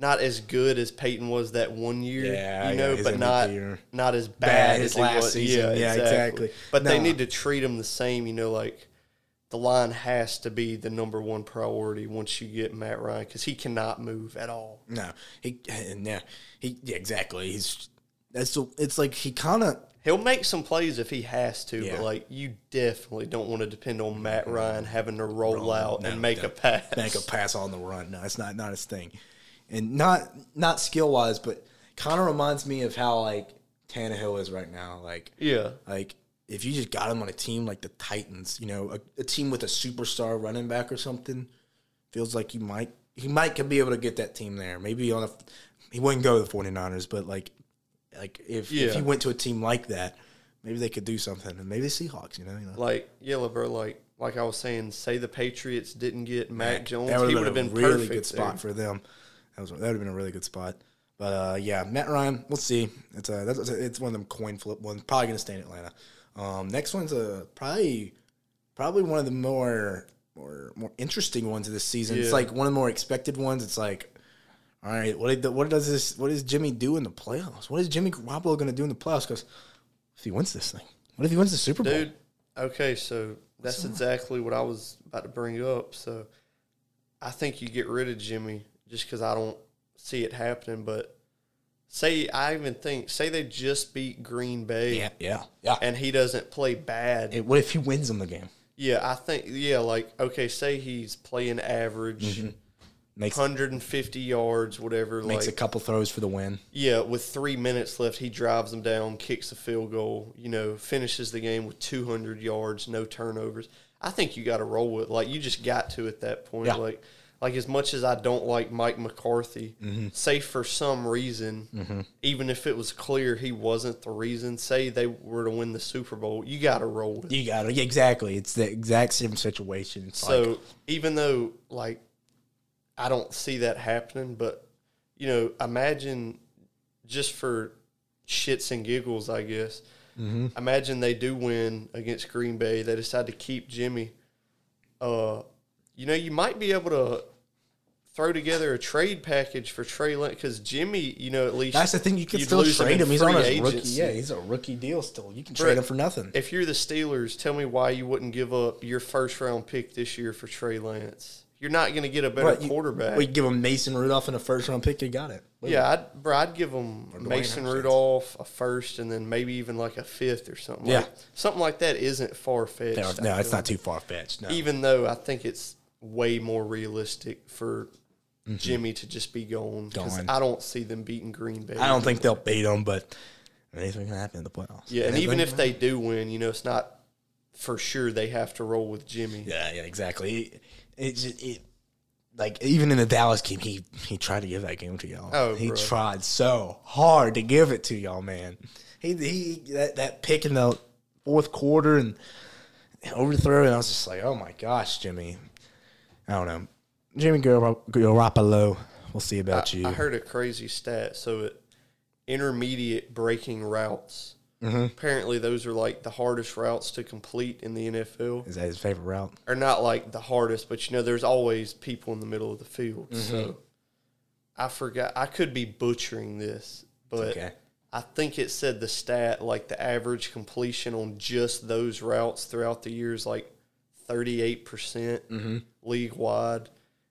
Not as good as Peyton was that one year, Yeah, you know, but not year. not as bad, Bad as as last was. season. Yeah, Yeah, exactly. exactly. But they need to treat him the same. You know, like the line has to be the number one priority once you get Matt Ryan because he cannot move at all. No, he yeah he yeah exactly. He's that's the, it's like he kind of He'll make some plays if he has to, Yeah. but like you definitely don't want to depend on Matt Ryan having to roll, out no, and make a pass. make a pass on the run. No, it's not not his thing, and not not skill wise, but kind of reminds me of how like Tannehill is right now. Like Yeah, like if you just got him on a team like the Titans, you know, a, a team with a superstar running back or something, feels like you might he might could be able to get that team there. Maybe on a he wouldn't go to the 49ers, but like like if if Yeah. he went to a team like that, maybe they could do something. And maybe the Seahawks, you know, you know. like yeah, bro. Like like I was saying, say the Patriots didn't get Mac Jones, That he would been, a really good spot for them. That was that would have been a really good spot. But uh, yeah, Matt Ryan, we'll see. It's a, that's it's one of them coin flip ones. Probably gonna stay in Atlanta. Um, next one's a probably probably one of the more more more interesting ones of this season. It's like one of the more expected ones. It's like, all right, what what does this? What does Jimmy do in the playoffs? What is Jimmy Garoppolo going to do in the playoffs? Because if he wins this thing, what if he wins the Super Bowl? Dude, okay, so that's exactly what I was about to bring up. So I think you get rid of Jimmy just because I don't see it happening. But say I even think say they just beat Green Bay yeah, yeah, yeah. and he doesn't play bad. What if he wins them the game? yeah, I think yeah, like okay, say he's playing average, Mm-hmm. Makes 150 yards, whatever. makes like a couple throws for the win. yeah, with three minutes left, he drives them down, kicks a field goal, you know, finishes the game with 200 yards, no turnovers. I think you got to roll with like you just got to at that point. Yeah. Like, like as much as I don't like Mike McCarthy, Mm-hmm. say for some reason, even if it was clear he wasn't the reason, say they were to win the Super Bowl, you got to roll with. it. You got it. Exactly. It's the exact same situation. It's So like, even though like I don't see that happening, but you know, imagine just for shits and giggles, I guess. Imagine they do win against Green Bay. They decide to keep Jimmy. Uh, you know, you might be able to throw together a trade package for Trey Lance because Jimmy, you know, at least That's the thing. You can still trade in him. He's on his rookie. Yeah, he's a rookie deal still. You can Brett, trade him for nothing. If you're the Steelers, tell me why you wouldn't give up your first round pick this year for Trey Lance. You're not going to get a better But you- quarterback. We give him Mason Rudolph in a first round pick. You got it. yeah, I'd, bro, I'd give him Mason Rudolph a first, and then maybe even like a fifth or something. Yeah. like, something like that isn't far fetched. No, it's not too far fetched. No. Even though I think it's way more realistic for Jimmy to just be gone because Mm-hmm. I don't see them beating Green Bay. I don't think they'll beat them, but anything can happen in the playoffs. Yeah, and Anything even if they do win, you know, it's not for sure they have to roll with Jimmy. Yeah, yeah, exactly. It, just- it, like even in the Dallas game, he he tried to give that game to y'all. Oh, he bro. tried so hard to give it to y'all, man. He he that that pick in the fourth quarter and overthrow, and I was just like, oh my gosh, Jimmy. I don't know, Jimmy Gar- Garoppolo. We'll see about you. I heard a crazy stat. So, intermediate breaking routes. Mm-hmm. Apparently, those are like the hardest routes to complete in the NFL. Is that his favorite route? Or not like the hardest, but you know, there's always people in the middle of the field. Mm-hmm. So, I forgot. I could be butchering this, but okay. I think it said the stat like the average completion on just those routes throughout the years like 38% Mm-hmm. league wide.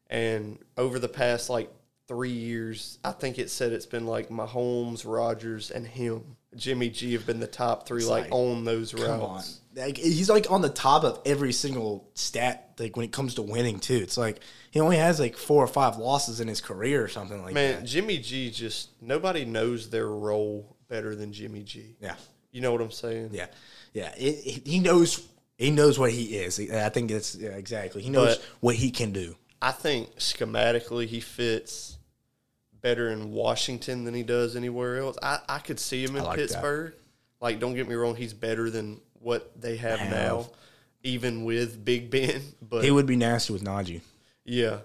And over the past like three years, I think it said it's been like Mahomes, Rogers, and him. Jimmy G have been the top three like, like, on those Come on. Like, he's like on the top of every single stat. Like when it comes to winning, too. It's like he only has like four or five losses in his career or something like Man, that. Jimmy G just nobody knows their role better than Jimmy G. Yeah, You know what I'm saying? yeah, yeah. It, it- he knows. He knows what he is. I think it's yeah, exactly. He knows But- what he can do. I think schematically he fits better in Washington than he does anywhere else. I, I could see him in like that. Pittsburgh. Like, don't get me wrong, he's better than what they have, Have. now, even with Big Ben. But He would be nasty with Najee. yeah,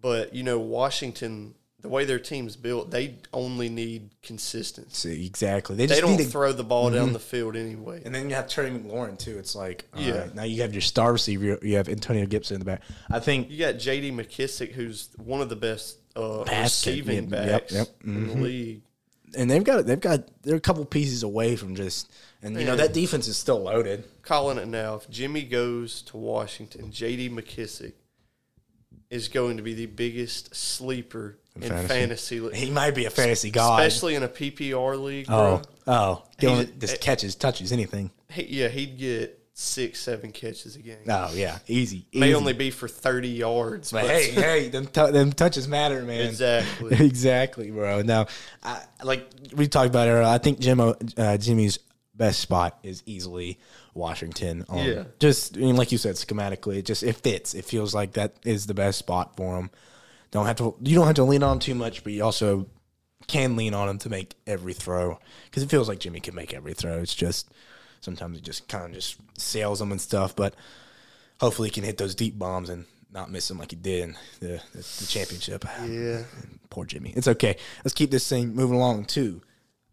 but you know Washington, the way their team's built, they only need consistency. See, exactly. They They just don't need to. throw the ball down mm-hmm. the field anyway. and then you have Terry McLaurin too. It's like, Yeah. right, now you have your star receiver. You have Antonio Gibson in the back. I think You got J.D. McKissick, who's one of the best uh, Basket, receiving yeah, yep, backs yep, in the league. and they've got they've got they're a couple pieces away from just and you know that defense is still loaded. calling it now. If Jimmy goes to Washington, J.D. McKissick is going to be the biggest sleeper in, fantasy. He might be a fantasy god. especially in a PPR league. oh, Bro. oh, He's- just catches, touches, anything. He, yeah, he'd get six, seven catches a game. Oh yeah, easy. May easy. only be for thirty yards, But but, hey, hey, them, t- them touches matter, man. exactly. exactly, bro. Now, I, like we talked about earlier, I think uh, Jimmy's best spot is easily Washington. Um, Yeah. Just I mean, like you said, schematically, it just it fits. It feels like that is the best spot for him. Don't have to. You don't have to lean on him too much, but you also can lean on him to make every throw because it feels like Jimmy can make every throw. It's just sometimes he just kind of just sails them and stuff, but hopefully he can hit those deep bombs and not miss them like he did in the, the, the championship. yeah, Poor Jimmy. It's okay. Let's keep this thing moving along too.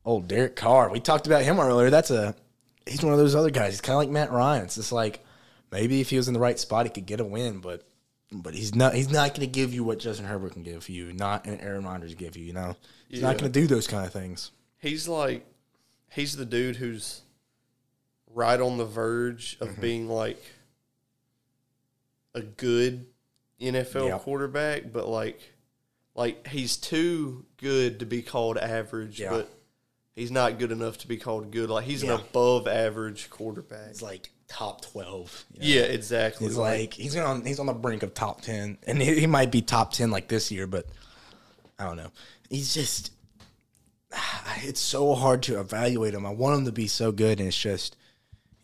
Old Derek Carr. We talked about him earlier. That's a he's one of those other guys. He's kind of like Matt Ryan. It's just like maybe if he was in the right spot, he could get a win, but but he's not. He's not going to give you what Justin Herbert can give you. Not and Aaron Rodgers give you. You know, he's not going to do those kind of things. he's like he's the dude who's right on the verge Mm-hmm. of being like a good NFL Yep. quarterback, but like like he's too good to be called average, Yeah. but he's not good enough to be called good. Like he's Yeah. an above average quarterback. He's like top twelve. you know? Yeah, exactly. He's like he's on he's on the brink of top ten, and he, he might be top ten like this year, but I don't know. He's just it's so hard to evaluate him. I want him to be so good, and it's just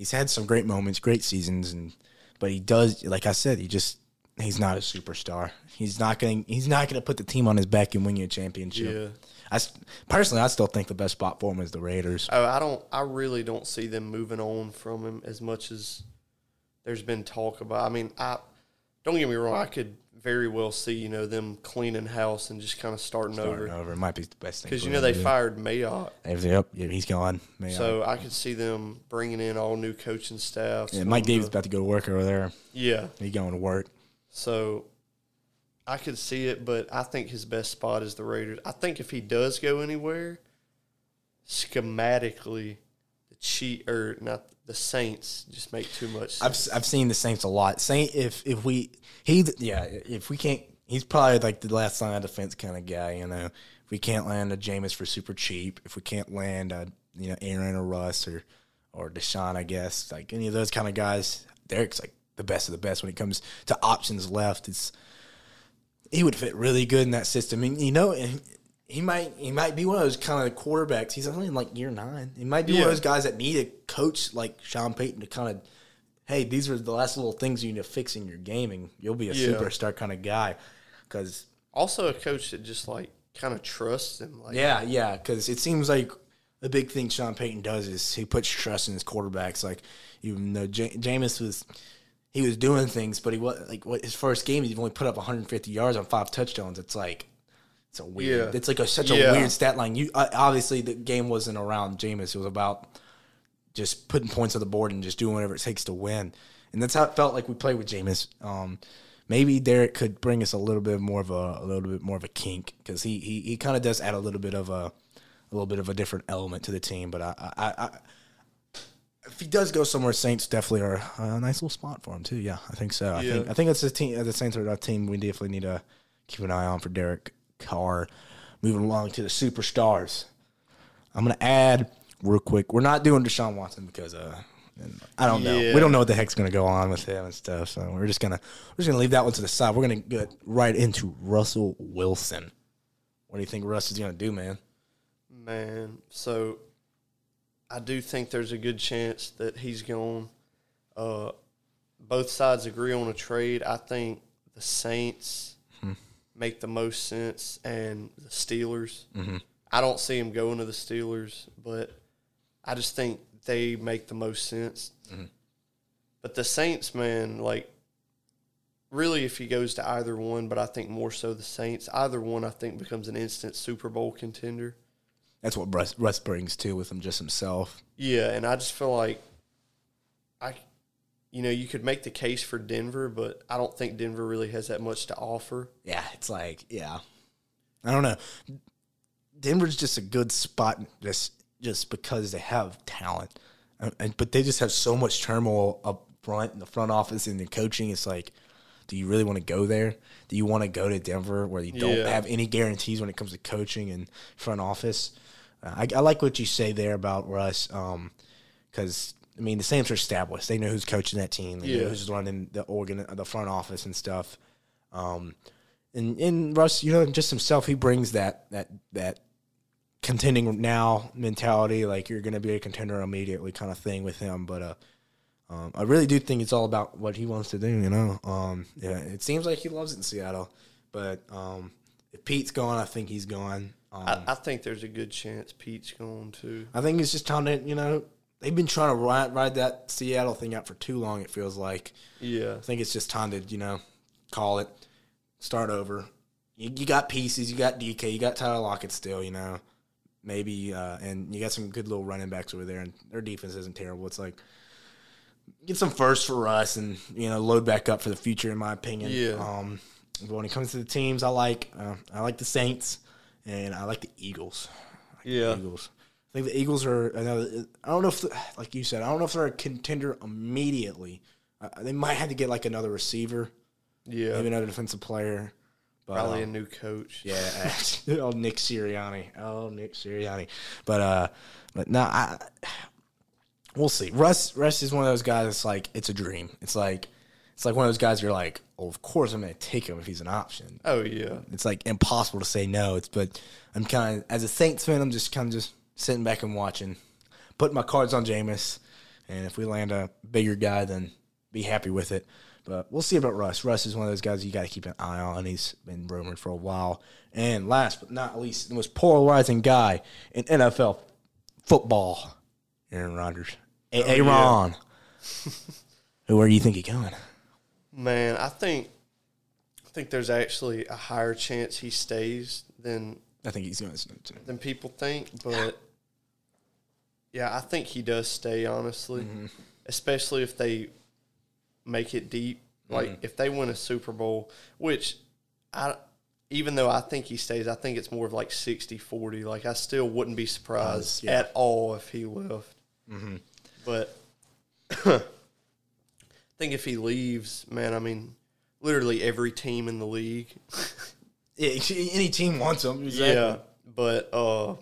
he's had some great moments, great seasons, and but he does like I said, he just he's not a superstar. He's not going he's not going to put the team on his back and win you a championship. Yeah. I personally, I still think the best spot for him is the Raiders. Oh, I don't. I really don't see them moving on from him as much as there's been talk about. I mean, I don't get me wrong. I could very well see you know them cleaning house and just kind of starting, Starting over over might be the best thing because you know they do. fired Mayock, Yep, yeah, he's gone. Man, so I could see them bringing in all new coaching staffs. yeah, Mike Davis about to go to work over there. yeah, He going to work. so I could see it, but I think his best spot is the Raiders. I think if he does go anywhere, schematically, the cheat or not the Saints just make too much. I've I've seen the Saints a lot. Saint if if we he yeah if we can't he's probably like the last line of defense kind of guy. You know, if we can't land a Jameis for super cheap, if we can't land a you know Aaron or Russ or or Deshaun, I guess like any of those kind of guys, Derek's like the best of the best when it comes to options left. It's he would fit really good in that system, and you know. And, he might he might be one of those kind of quarterbacks. He's only in like year nine. He might be one of those guys that need a coach like Sean Payton to kind of hey, these are the last little things you need to fix in your gaming. You'll be a Yeah. superstar kind of guy. Because also a coach that just like kind of trusts him. Like yeah, yeah, because it seems like the big thing Sean Payton does is he puts trust in his quarterbacks. Like even though J- Jameis was he was doing things, but he was like what his first game he only put up 150 yards on five touchdowns. It's like it's a weird. Yeah. It's like a, such Yeah. a weird stat line. You uh, obviously the game wasn't around Jameis. It was about just putting points on the board and just doing whatever it takes to win. And that's how it felt like we played with Jameis. Um, maybe Derek could bring us a little bit more of a, a little bit more of a kink because he he, he kind of does add a little bit of a a little bit of a different element to the team. But I, I, I if he does go somewhere, Saints definitely are a nice little spot for him too. Yeah, I think so. I Yeah. think I think it's a team. The Saints are a team we definitely need to keep an eye on for Derek Carr. Moving along to the superstars. I'm gonna add real quick. We're not doing Deshaun Watson because uh, I don't know. Yeah. We don't know what the heck's gonna go on with him and stuff. So we're just gonna we're just gonna leave that one to the side. We're gonna get right into Russell Wilson. What do you think Russ is gonna do, man? Man, so I do think there's a good chance that he's gone. Uh, both sides agree on a trade. I think the Saints make the most sense, and the Steelers. Mm-hmm. I don't see him going to the Steelers, but I just think they make the most sense. Mm-hmm. But the Saints, man, like really, if he goes to either one, but I think more so the Saints. Either one, I think, becomes an instant Super Bowl contender. That's what Russ, Russ brings too with him just himself. Yeah, and I just feel like you know, you could make the case for Denver, but I don't think Denver really has that much to offer. Yeah, it's like yeah, I don't know. Denver's just a good spot just just because they have talent, Uh, and, but they just have so much turmoil up front in the front office and the coaching. It's like, do you really want to go there? Do you want to go to Denver where you don't Yeah. have any guarantees when it comes to coaching and front office? Uh, I, I like what you say there about Russ, because I mean the Saints are established. They know who's coaching that team. They know Yeah. who's running the organ, the front office and stuff. Um, and and Russ, you know, just himself, he brings that that that contending now mentality, like you're going to be a contender immediately, kind of thing with him. But uh, um, I really do think it's all about what he wants to do. You know, um, yeah, it seems like he loves it in Seattle, but um, if Pete's gone, I think he's gone. Um, I, I think there's a good chance Pete's going too. I think it's just time to you know they've been trying to ride ride that Seattle thing out for too long. It feels like. Yeah, I think it's just time to you know call it, start over. You, you got pieces. You got DK. You got Tyler Lockett still. You know, maybe uh, and you got some good little running backs over there, and their defense isn't terrible. It's like get some first for us, and you know load back up for the future. In my opinion, Yeah. Um, but when it comes to the teams, I like uh, I like the Saints, and I like the Eagles. Like the Yeah. Eagles. I think the Eagles are another. I don't know if, the, like you said, I don't know if they're a contender immediately. Uh, they might have to get like another receiver, yeah, maybe another defensive player. But, probably a um, new coach. yeah, oh Nick Sirianni, oh Nick Sirianni. But uh, but no, I we'll see. Russ Russ is one of those guys. That's like it's a dream. It's like it's like one of those guys. You're like, oh, of course I'm going to take him if he's an option. Oh yeah, It's like impossible to say no. It's but I'm kind of as a Saints fan, I'm just kind of just sitting back and watching, putting my cards on Jameis, and if we land a bigger guy, then be happy with it. But we'll see about Russ. Russ is one of those guys you got to keep an eye on. He's been rumored for a while. And last but not least, the most polarizing guy in NFL football, Aaron Rodgers, A- Oh, yeah. Aaron. Where do you think he's going? man. I think I think there's actually a higher chance he stays than I think he's going to. than people think, but yeah, I think he does stay. Honestly, Mm-hmm. especially if they make it deep, like Mm-hmm. if they win a Super Bowl, which I. Even though I think he stays, I think it's more of like 60-40. Like I still wouldn't be surprised yeah. at all if he left. Mm-hmm. But I think if he leaves, man, I mean, literally every team in the league Yeah, any team wants him. Exactly. Yeah, but uh,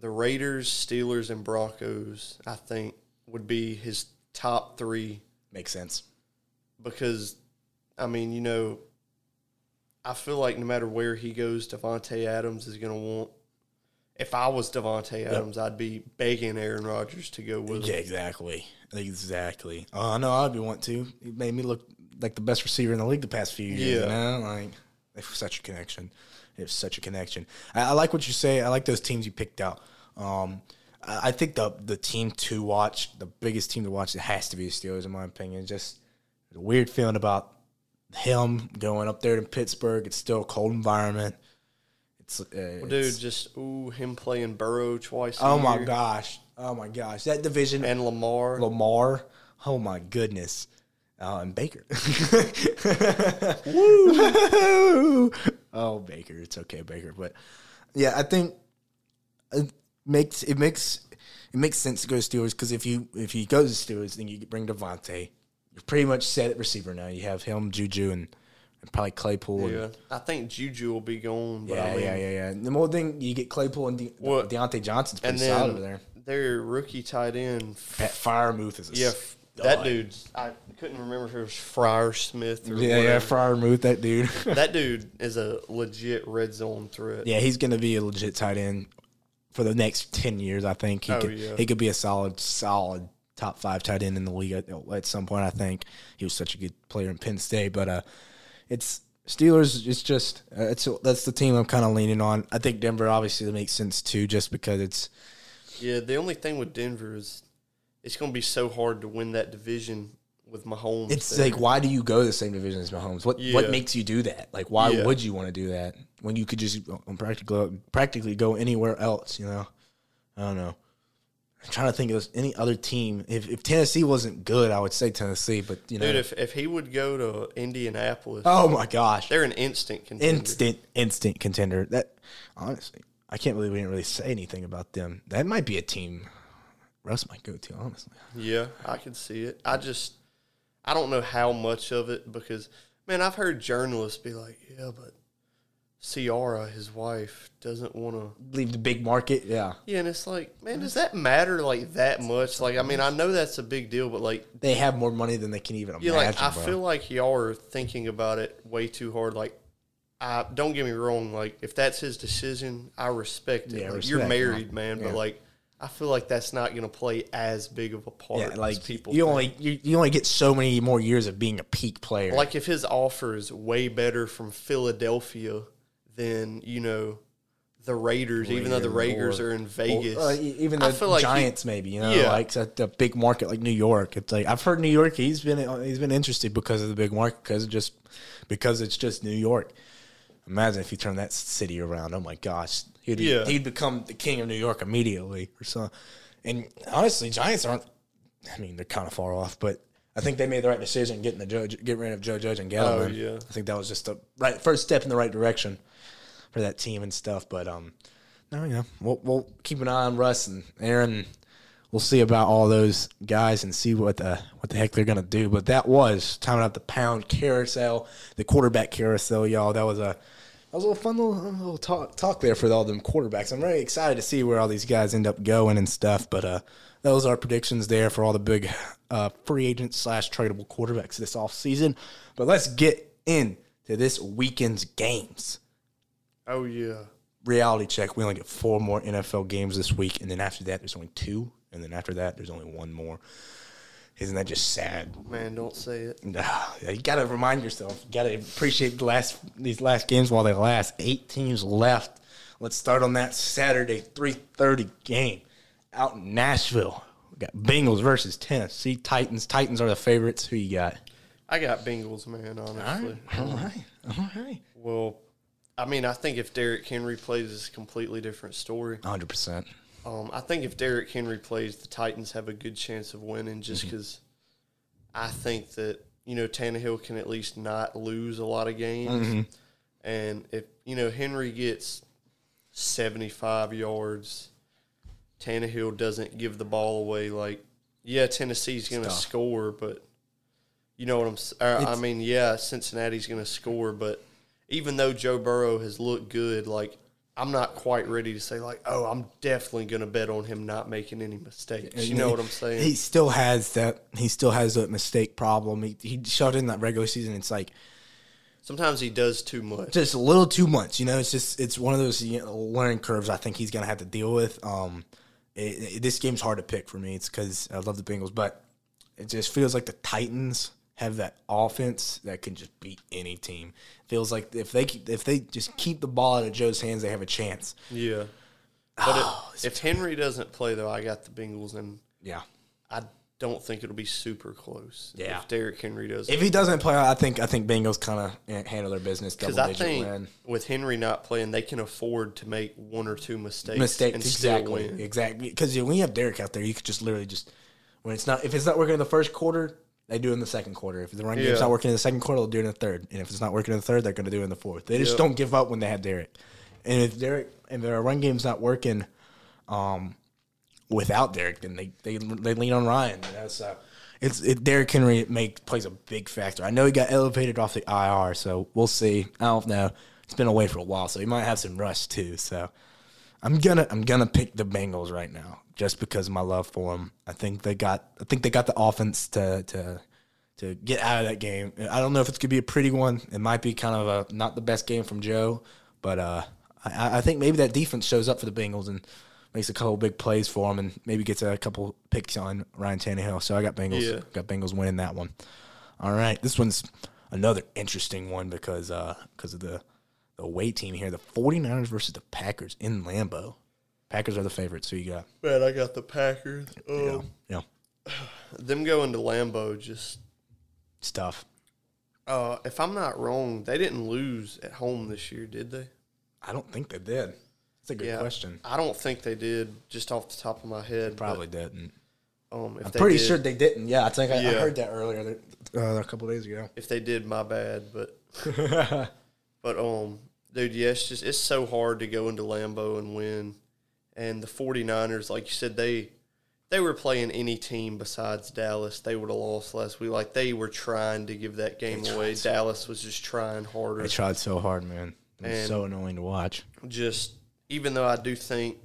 the Raiders, Steelers, and Broncos, I think, would be his top three Makes sense. because, I mean, you know, I feel like no matter where he goes, Davante Adams is going to want. If I was Davante Adams, I'd be begging Aaron Rodgers to go with Yeah, him. exactly. Exactly. Oh, I know. I'd be want to. He made me look like the best receiver in the league the past few years. Yeah. You know? Like, they have such a connection. They have such a connection. I, I like what you say. I like those teams you picked out. Um, I, I think the the team to watch, the biggest team to watch, it has to be the Steelers, in my opinion. Just a weird feeling about him going up there to Pittsburgh. It's still a cold environment. It's, uh, Well, dude, it's- just ooh, him playing Burrow twice. a oh my year. gosh, oh my gosh, that division And Lamar. Lamar. Oh my goodness. Uh, and Baker. Woo! oh, Baker. It's okay, Baker. But yeah, I think it makes it makes it makes sense to go to Steelers because if you if you go to Steelers, then you bring Davante. You're pretty much set at receiver now. You have him, Juju, and, and probably Claypool. and- yeah, I think Juju will be gone. But yeah, I mean, yeah, yeah, yeah. The more thing you get Claypool and De- What- Diontae Johnson's pretty And then solid over there. their rookie tight end, Pat Freiermuth is a Yeah, s- f- that dude. I couldn't remember if it was Fryer Smith or Yeah, yeah, whatever. Freiermuth, that dude. that dude is a legit red zone threat. Yeah, he's going to be a legit tight end for the next ten years. I think he Oh, could. yeah. He could be a solid, solid top five tight end in the league at, at some point. I think he was such a good player in Penn State. But uh, it's Steelers. It's just uh, it's that's the team I'm kind of leaning on. I think Denver obviously makes sense too, just because it's Yeah, the only thing with Denver is it's going to be so hard to win that division with Mahomes. it's there. like why do you go the same division as Mahomes? What Yeah. what makes you do that? Like why Yeah. would you want to do that when you could just um, practically practically go anywhere else? You know, I don't know. I'm trying to think of any other team. If, if Tennessee wasn't good, I would say Tennessee. But you know, dude. If if he would go to Indianapolis, oh my gosh, they're an instant contender. instant instant contender. That honestly, I can't believe we didn't really say anything about them. That might be a team Russ might go to. Honestly, Yeah, I can see it. I just I don't know how much of it because man, I've heard journalists be like, "Yeah, but Ciara, his wife, doesn't want to." leave the big market. Yeah, Yeah, and it's like, man, does that matter like that much? Like, I mean, I know that's a big deal, but like, they have more money than they can even yeah, imagine. like I bro. feel like y'all are thinking about it way too hard. Like, I don't get me wrong. Like, if that's his decision, I respect it. Yeah, like, you're married, man, Yeah. but like, I feel like that's not going to play as big of a part. Yeah, as like people you think. only you, you only get so many more years of being a peak player. Like if his offer is way better from Philadelphia than you know the Raiders, even though the Raiders or- are in Vegas, Or, uh, even the like he- Giants, maybe you know, Yeah. like a, a big market like New York. It's like I've heard New York. He's been he's been interested because of the big market, because just because it's just New York. Imagine if you turn that city around. Oh my gosh, he'd Yeah. he'd become the king of New York immediately or so. And honestly, Giants aren't. I mean, they're kind of far off, but I think they made the right decision getting the judge, getting rid of Joe Judge and Gettleman. Oh, yeah. I think that was just the right first step in the right direction for that team and stuff. But um, no, you know, we'll we'll keep an eye on Russ and Aaron. We'll see about all those guys and see what the what the heck they're gonna do. But that was Timeout at the Pound carousel, the quarterback carousel, y'all. That was a that was a little fun little, little talk talk there for all them quarterbacks. I'm very excited to see where all these guys end up going and stuff. But uh, those are predictions there for all the big uh, free agent slash tradable quarterbacks this off season. But let's get into this weekend's games oh yeah, reality check. We only get four more NFL games this week, and then after that, there's only two, and then after that, there's only one more. Isn't that just sad? man, don't say it. Nah, you gotta remind yourself. You gotta appreciate the last these last games while they last. Eight teams left. Let's start on that Saturday, three thirty game out in Nashville. We got Bengals versus Tennessee Titans. Titans are the favorites. Who you got? I got Bengals, man. Honestly, All right, all right, well, I mean, I think if Derrick Henry plays, it's a completely different story. hundred percent. Um, I think if Derrick Henry plays, the Titans have a good chance of winning, just Mm-hmm. because I think that you know Tannehill can at least not lose a lot of games, Mm-hmm. and if you know Henry gets seventy-five yards, Tannehill doesn't give the ball away. Like, yeah, Tennessee's going to score, but you know what I'm. s- Or, I mean, yeah, Cincinnati's going to score, but even though Joe Burrow has looked good, like I'm not quite ready to say like, oh, I'm definitely going to bet on him not making any mistakes. You know what I'm saying? He still has that. He still has that mistake problem. He he showed in that regular season. It's like Sometimes he does too much. just a little too much. You know, it's just it's one of those you know, learning curves. I think he's gonna have to deal with. Um, it, it- this game's hard to pick for me. It's because I love the Bengals, but it just feels like the Titans have that offense that can just beat any team. Feels like if they if they just keep the ball out of Joe's hands, they have a chance. Yeah. But it, oh, if Henry doesn't play though, I got the Bengals, and Yeah. I don't think it'll be super close. Yeah. If Derrick Henry does, If he doesn't play, I think I think Bengals kind of handle their business. Because I think win. with Henry not playing, they can afford to make one or two mistakes, mistakes and still exactly win. exactly because when you have Derrick out there you could just literally just when it's not if it's not working in the first quarter they do it in the second quarter if the run game's Yeah. not working in the second quarter they'll do it in the third and if it's not working in the third they're going to do it in the fourth they just Yep. don't give up when they have Derrick and if Derrick and their run game's not working um without Derrick then they they, they lean on Ryan you know so it's it, Derrick Henry make plays a big factor. I know he got elevated off the IR, so we'll see. I don't know. It's been away for a while, so he might have some rust too. So I'm gonna I'm gonna pick the Bengals right now, just because of my love for them. I think they got I think they got the offense to to to get out of that game. I don't know if it's gonna be a pretty one. It might be kind of a not the best game from Joe, but uh, I, I think maybe that defense shows up for the Bengals and makes a couple big plays for them, and maybe gets a couple picks on Ryan Tannehill. So I got Bengals. Yeah. Got Bengals winning that one. All right, this one's another interesting one because uh because of the the away team here, the 49ers versus the Packers in Lambeau. Packers are the favorites, so you got Man, I got the Packers. yeah, Um, yeah, Them going to Lambeau just. stuff. Uh, if I'm not wrong, they didn't lose at home this year, did they? I don't think they did. That's a good question. I don't think they did, just off the top of my head. but, Probably didn't. um, if I'm they pretty did- sure they didn't. Yeah, I think I, I heard that earlier, uh, a couple days ago. if they did, my bad. But but um, dude, yeah, it's just it's so hard to go into Lambeau and win. And the 49ers, like you said, they they were playing any team besides Dallas. They would have lost last week. Like they were trying to give that game away. Dallas was just trying harder. They tried so hard, man. It was And- so annoying to watch. just even though I do think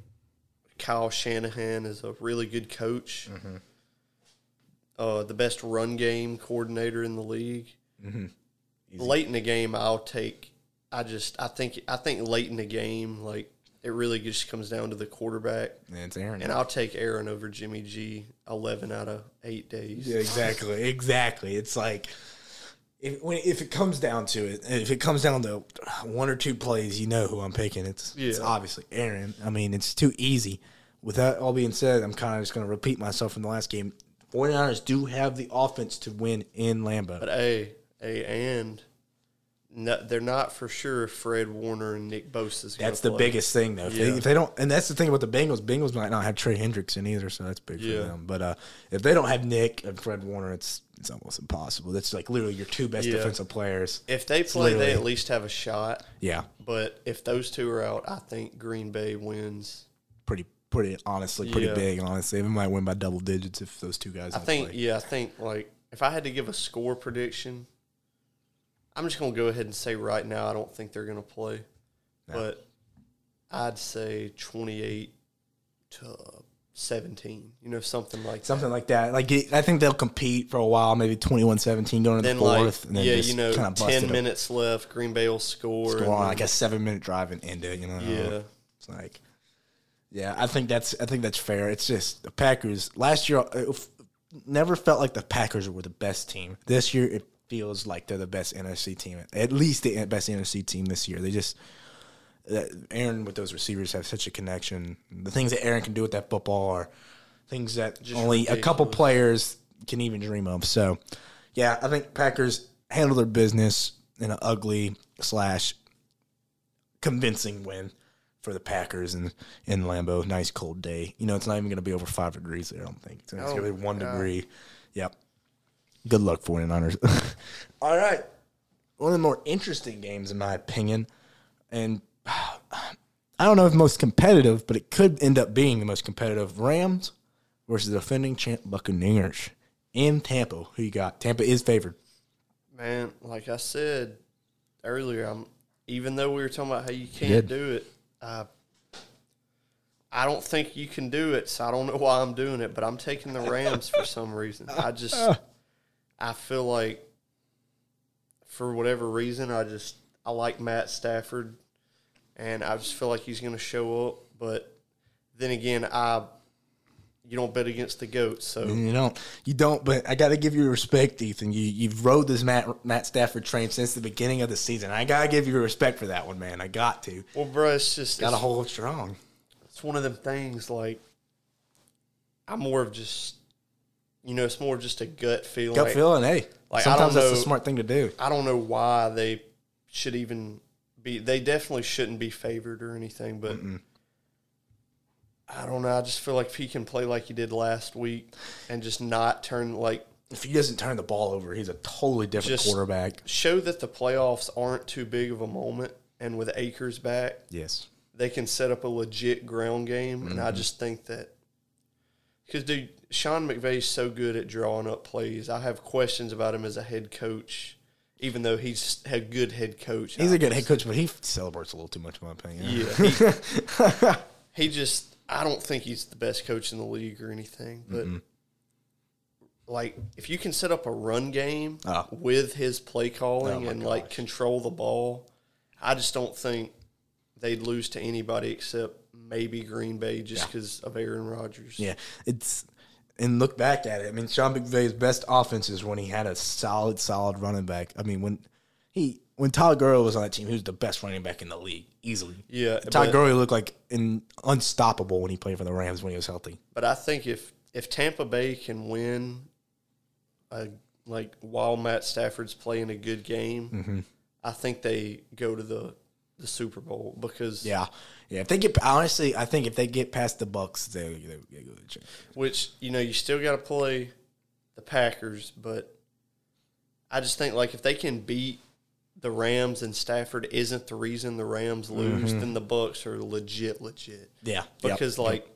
Kyle Shanahan is a really good coach, Mm-hmm. uh, the best run game coordinator in the league. Late in the game, I'll take. I just I think I think late in the game, like it really just comes down to the quarterback, And it's Aaron. and I'll take Aaron over Jimmy G. Eleven out of eight days. Yeah, exactly, exactly. It's like if when if it comes down to it, if it comes down to one or two plays, you know who I'm picking. It's it's obviously Aaron. I mean, it's too easy. With that all being said, I'm kind of just going to repeat myself from the last game. 49ers do have the offense to win in Lambeau. But a a and no, they're not for sure if Fred Warner and Nick Bosa's. That's the play. biggest thing, though. If, they, if they don't, and that's the thing about the Bengals. Bengals might not have Trey Hendrickson either, so that's big Yeah. for them. But uh, if they don't have Nick and Fred Warner, it's it's almost impossible. That's like literally your two best Yeah. defensive players. If they play, they at least have a shot. Yeah, But if those two are out, I think Green Bay wins. pretty pretty honestly pretty Yeah. big. Honestly, they might win by double digits if those two guys. I think, play. yeah, I think like if I had to give a score prediction, I'm just gonna go ahead and say right now I don't think they're gonna play, but I'd say 28 to 17. You know, something like that. something like that. Like I think they'll compete for a while, maybe 21-17 going to the like fourth, and then yeah, you know, kind of 10 it up, minutes left. Green Bay will score. score on then- like a seven minute drive and end it. You know, Yeah. It's like, yeah, I think that's I think that's fair. It's just the Packers last year it f- never felt like the Packers were the best team. This year it feels like they're the best NFC team. At least the best NFC team this year. They just Aaron with those receivers have such a connection. The things that Aaron can do with that football are things that only a couple players can even dream of. So, yeah, I think Packers handle their business in an ugly slash convincing win for the Packers in in Lambeau. Nice cold day. You know, it's not even going to be over five degrees there. I don't think it's, it's going to be oh, one God. degree. Yep. Good luck, 49ers. All right. One of the more interesting games, in my opinion, and I don't know if most competitive, but it could end up being the most competitive. Rams versus the defending champ Buccaneers in Tampa. Who you got? Tampa is favored. Man, like I said earlier, I'm even though we were talking about how you can't do it, I I don't think you can do it. So I don't know why I'm doing it, but I'm taking the Rams for some reason. I just I feel like for whatever reason, I just I like Matt Stafford, and I just feel like he's going to show up. But then again, I you don't bet against the goats, so You don't. You don't. But I got to give you respect, Ethan. You you've rode this Matt Matt Stafford train since the beginning of the season. I gotta give you respect for that one, man. I got to. well, bro, it's just Got to hold strong. it's one of them things like I'm more of just you know, it's more just a gut feeling. Gut feeling, hey. like, sometimes that's the smart thing to do. I don't know why they should even be they definitely shouldn't be favored or anything, but I don't know. I just feel like if he can play like he did last week and just not turn like If he doesn't turn the ball over, he's a totally different quarterback. show that the playoffs aren't too big of a moment and with Akers back, Yes. they can set up a legit ground game. And I Mm-hmm. just think that because dude, Sean McVay's so good at drawing up plays. I have questions about him as a head coach, even though he's a good head coach. He's I a good head coach, but he celebrates a little too much, in my opinion. Yeah, he, he just. I don't think he's the best coach in the league or anything, but. Like if you can set up a run game Oh. with his play calling Oh and like control the ball, I just don't think they'd lose to anybody except maybe Green Bay just because of Aaron Rodgers. Yeah, it's and look back at it. I mean, Sean McVay's best offense is when he had a solid, solid running back. I mean, when he when Todd Gurley was on that team, he was the best running back in the league, easily. Yeah, Todd but- Gurley looked like an unstoppable when he played for the Rams when he was healthy. But I think if if Tampa Bay can win, a, like while Matt Stafford's playing a good game, Mm-hmm. I think they go to the the Super Bowl because Yeah, yeah. If they get honestly, I think if they get past the Bucs, they they, they go to the champ. which you know you still got to play the Packers, but I just think like if they can beat the Rams and Stafford isn't the reason the Rams lose, then the Bucs are legit, legit. Yeah, Mm-hmm. yep. because like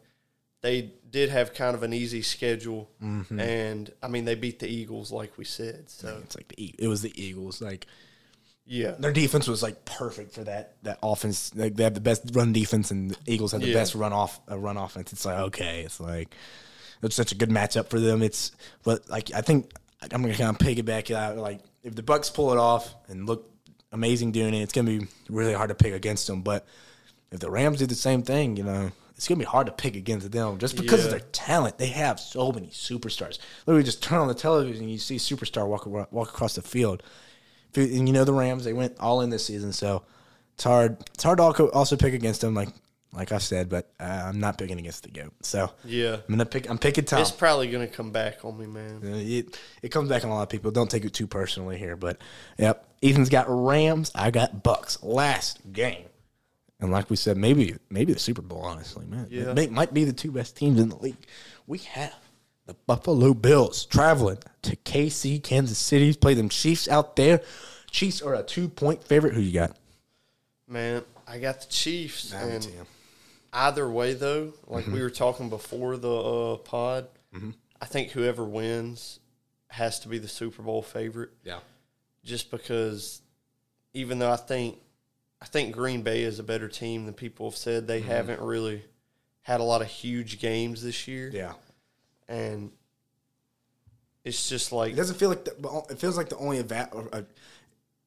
they did have kind of an easy schedule, Mm-hmm. and I mean they beat the Eagles like we said. So it's like the it was the Eagles. Like yeah, their defense was like perfect for that that offense. Like they have the best run defense, and the Eagles have the Yeah. best run off uh, run offense. It's like okay, it's like it's such a good matchup for them. It's but like I think I'm gonna kind of piggyback it out. Like if the Bucs pull it off and look amazing doing it, it's gonna be really hard to pick against them. But if the Rams do the same thing, you know. It's gonna be hard to pick against them just because of their talent. They have so many superstars. Literally, just turn on the television and you see a superstar walk walk across the field. And you know the Rams, they went all in this season, so it's hard. It's hard to also- also pick against them, like like I said. But uh, I'm not picking against the goat. So yeah. I'm gonna pick. I'm picking Tom. It's probably gonna come back on me, man. Uh, It it comes back on a lot of people. Don't take it too personally here, but yep. Ethan's got Rams. I got Bucs. Last game, and like we said, maybe maybe the Super Bowl. Honestly, man, Yeah. it may, might be the two best teams in the league. We have the Buffalo Bills traveling to KC, Kansas City. Play them Chiefs out there. Chiefs are a two point favorite. Who you got? Man, I got the Chiefs, and either way though, like Mm-hmm. we were talking before the uh, pod, I think whoever wins has to be the Super Bowl favorite. Yeah. just because even though I think I think Green Bay is a better team than people have said, they Mm-hmm. haven't really had a lot of huge games this year, Yeah. And it's just like It doesn't feel like the, it feels like the only eva- uh,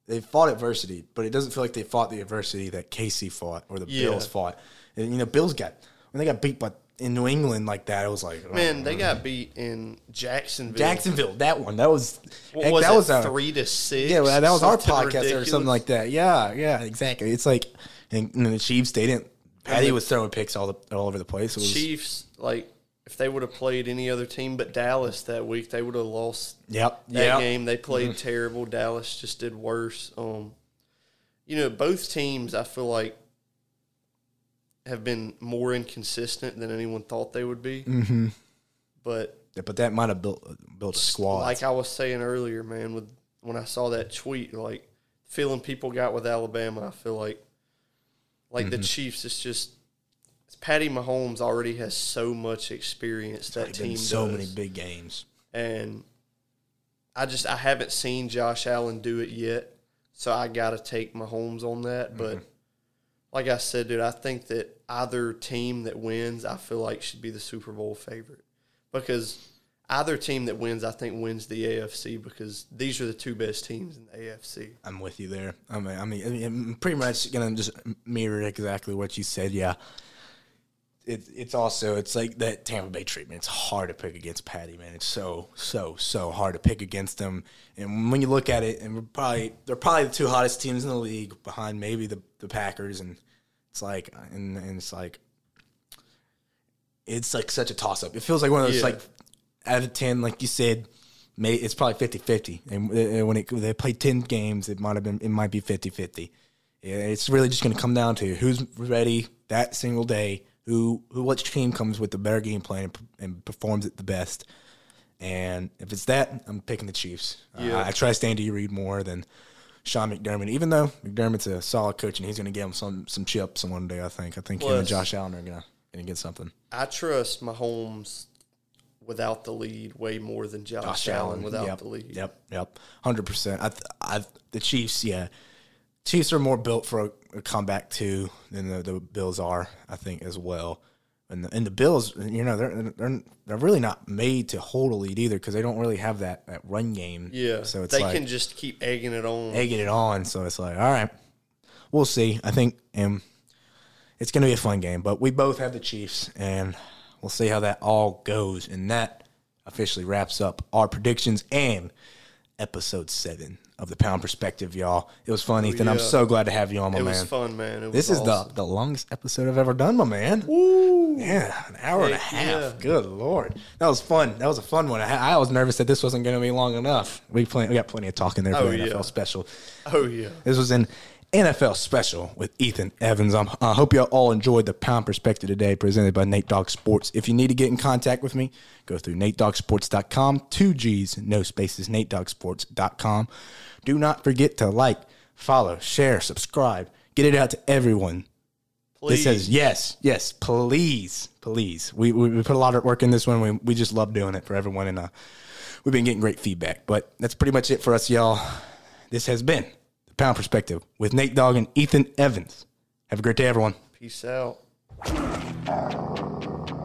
they fought adversity, but it doesn't feel like they fought the adversity that KC fought or the Yeah. Bills fought. And you know, Bills got when they got beat by in New England like that. It was like oh, man, they got beat in Jacksonville. Jacksonville. That one, that was what heck, was that was a three to six? yeah, well, that was our podcast or something like that. Yeah, yeah, exactly. It's like and, and the Chiefs they didn't. Patty was throwing picks all the, all over the place. It was, Chiefs like if they would have played any other team but Dallas that week, they would have lost Yep. that Yep. game. They played terrible. Dallas just did worse. Um, you know, both teams I feel like have been more inconsistent than anyone thought they would be. Mm-hmm. But But that might have built built a squad. like I was saying earlier, man, with when I saw that tweet, like feeling people got with Alabama, I feel like like Mm-hmm. the Chiefs. It's just Patty Mahomes already has so much experience that team so does. many big games. and I just I haven't seen Josh Allen do it yet, so I got to take Mahomes on that. But Mm-hmm. like I said, dude, I think that either team that wins, I feel like should be the Super Bowl favorite because either team that wins, I think wins the AFC because these are the two best teams in the AFC. I'm with you there. I mean, I mean, I mean, I'm pretty much gonna just mirror exactly what you said. Yeah. It, it's also it's like that Tampa Bay treatment. It's hard to pick against Patty, man. It's so so so hard to pick against them. And when you look at it, and we're probably they're probably the two hottest teams in the league, behind maybe the the Packers. And it's like and, and it's like it's like such a toss up. It feels like one of those Yeah. like out of ten, like you said, may it's probably 50-50. And uh, when it they play ten games, it might have been it might be 50-50. Yeah, It's really just going to come down to who's ready that single day, who who which team comes with the better game plan and, and performs it the best. And if it's that, I'm picking the Chiefs. Uh, I trust Andy Reid more than Sean McDermott, even though McDermott's a solid coach and he's going to give him some some chips one day. I think. I think him and Josh Allen are going to get something. I trust Mahomes without the lead way more than Josh, Allen without yep, the lead. Yep, yep, hundred percent. I, th- I, the Chiefs, yeah, Chiefs are more built for a, a comeback too than the, the Bills are, I think, as well. And the, and the Bills, you know, they're they're they're really not made to hold a lead either because they don't really have that, that run game. Yeah, so it's they like can just keep egging it on. egging it on. So it's like, all right, we'll see. I think um, it's going to be a fun game, but we both have the Chiefs, and we'll see how that all goes. And that officially wraps up our predictions and episode seven of the Pound Perspective, y'all. It was fun, Ethan. Oh, I'm Oh, so glad to have you on, my it man. It was fun, man. It was This is awesome. the the longest episode I've ever done, my man. Woo! Yeah, an hour and a half. yeah. Good lord, that was fun. That was a fun one. I, I was nervous that this wasn't going to be long enough. We plenty, we got plenty of talking there for Oh, the yeah. Special. Oh yeah. This was an NFL special with Ethan Evans. I hope you all enjoyed the Pound Perspective today, presented by Nate Dogg Sports. If you need to get in contact with me, go through natedoggsports.com, Two G's, no spaces, NateDoggSports.com. Do not forget to like, follow, share, subscribe. Get it out to everyone. Please. This says yes, yes, please, please. We, we we put a lot of work in this one. We we just love doing it for everyone, and uh, we've been getting great feedback. But that's pretty much it for us, y'all. This has been the Pound Perspective with Nate Dogg and Ethan Evans. Have a great day, everyone. Peace out.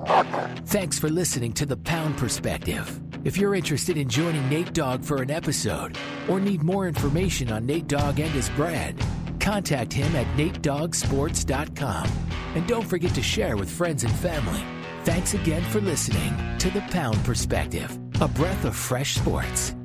Thanks for listening to The Pound Perspective. If you're interested in joining Nate Dogg for an episode or need more information on Nate Dogg and his brand, contact him at natedoggsports.com. And don't forget to share with friends and family. Thanks again for listening to The Pound Perspective, a breath of fresh sports.